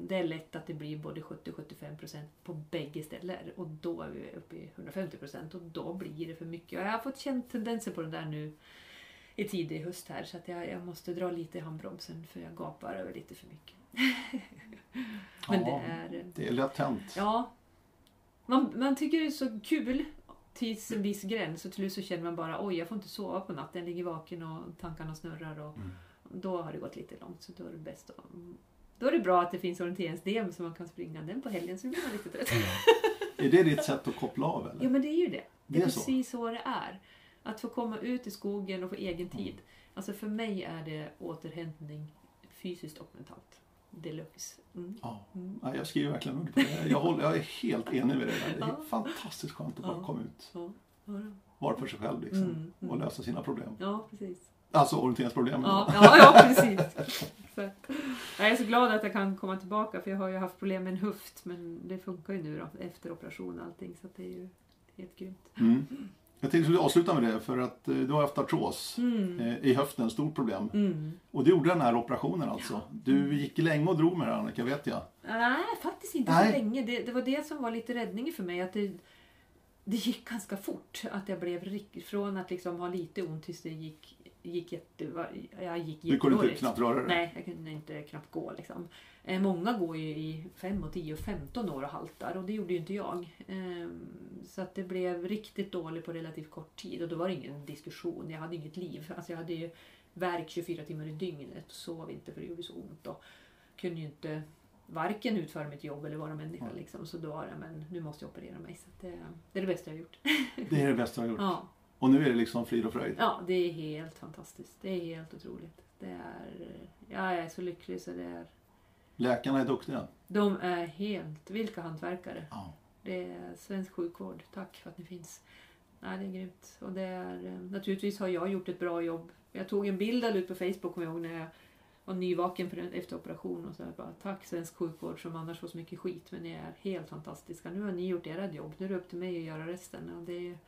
det är lätt att det blir både 70-75% på bägge ställen och då är vi uppe i 150% och då blir det för mycket. Jag har fått känt tendenser på det där nu i tidig höst här så att jag, jag måste dra lite i handbromsen för jag gapar över lite för mycket. (laughs) Men ja, det är... Det är lätt hänt. Ja. Man, man tycker det är så kul tills en viss gräns och till slut så känner man bara oj jag får inte sova på natten, jag ligger vaken och tankarna snurrar och mm. då har det gått lite långt så då är det bäst att, Då är det bra att det finns orienterings-DM så man kan springa den på helgen så blir man riktigt trött. Mm. är det ditt sätt att koppla av eller? Ja men det är ju det. Det är, det är precis så. så det är. Att få komma ut i skogen och få egen tid. Mm. Alltså för mig är det återhämtning fysiskt och mentalt. Deluxe. Mm. Ja. Mm. ja, jag skriver verkligen under på det. Jag, håller, jag är helt enig med dig. Det är ja. fantastiskt skönt att bara ja. komma ut. Ja. Vara för sig själv liksom, mm. Mm. och lösa sina problem. Ja, precis. Alltså orienteringsproblemen. Ja, ja, ja, (laughs) precis. jag är så glad att jag kan komma tillbaka för jag har ju haft problem med en höft men det funkar ju nu då, efter operation och allting så det är ju helt grymt. Mm. Jag tänkte att avsluta med det för att eh, du har haft artros mm. Eh, i höften, stort problem. Mm. Och du gjorde den här operationen alltså. Du gick länge och drog med det Annika, vet jag. Nej, faktiskt inte Nej. så länge. Det, det, var det som var lite räddningen för mig. Att det, det gick ganska fort. Att jag blev från att liksom ha lite ont tills det gick, gick jätte... Jag gick Du kunde inte knappt röra dig? Nej, jag kunde inte knappt gå liksom. Eh, många går ju i 5, 10 och 15 år och haltar och det gjorde ju inte jag. Ehm, så att det blev riktigt dåligt på relativt kort tid och då var det ingen diskussion. Jag hade inget liv. Alltså jag hade ju verk 24 timmar i dygnet och sov inte för det gjorde så ont. Och kunde ju inte varken utföra mitt jobb eller vara människa. Liksom. Så då var det, men nu måste jag operera mig. Så det, det, är det bästa jag har gjort. Det är det bästa jag har gjort? (laughs) Ja. Och nu är det liksom frid och fröjd? Ja, det är helt fantastiskt. Det är helt otroligt. Det är, jag är så lycklig så det är Läkarna är duktiga. De är helt, vilka hantverkare. Ja. Det är svensk sjukvård. Tack för att ni finns. Nej, det är grymt. Och det är, eh, naturligtvis har jag gjort ett bra jobb. Jag tog en bild ut på Facebook kommer jag ihåg när jag var nyvaken för en, efter operation. Och så bara, Tack svensk sjukvård som annars får så mycket skit. Men ni är helt fantastiska. Nu har ni gjort ert jobb. Nu är det upp till mig att göra resten. Och det är,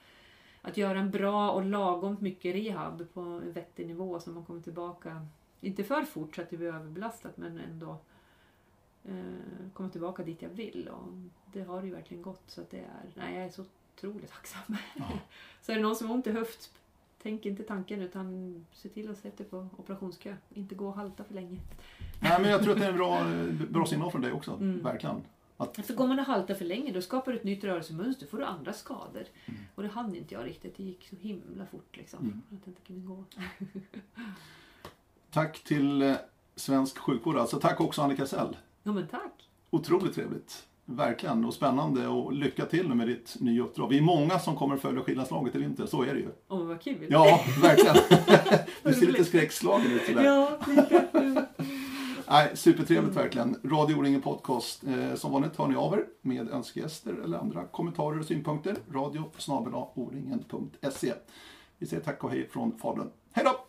att göra en bra och lagom mycket rehab på en vettig nivå så man kommer tillbaka. Inte för fort så att det blir överbelastat men ändå eh, komma tillbaka dit jag vill. Och det har ju verkligen gått. Så att det är, nej, jag är så otroligt tacksam. Ja. (laughs) så är det någon som har ont i höft, tänk inte tanken utan se till att sätta på operationskö. Inte gå och halta för länge. Nej, men jag tror att det är en bra, bra signal från dig också. Mm. Verkligen. Att, För går man och haltar för länge då skapar du ett nytt rörelsemönster får du andra skador. Och det hann inte jag riktigt. Det gick så himla fort liksom. Mm. Att inte kunde gå. (laughs) tack till eh, Svensk sjukvård. Alltså, tack också Annika Sell. Ja men tack. Otroligt trevligt. Verkligen. Och spännande. Och lycka till med ditt nya uppdrag. Vi är många som kommer följa skillnadslaget i vinter. Så är det ju. Åh men vad kul. Ja, verkligen. (laughs) (laughs) Du ser lite skräckslagen ut sådär. Ja, kul. Nej, supertrevligt verkligen. Radio O-ringen Podcast. Eh, som vanligt hör ni av er med önskegäster eller andra kommentarer och synpunkter. Radio snabel Vi säger tack och hej från Falun. Hej då!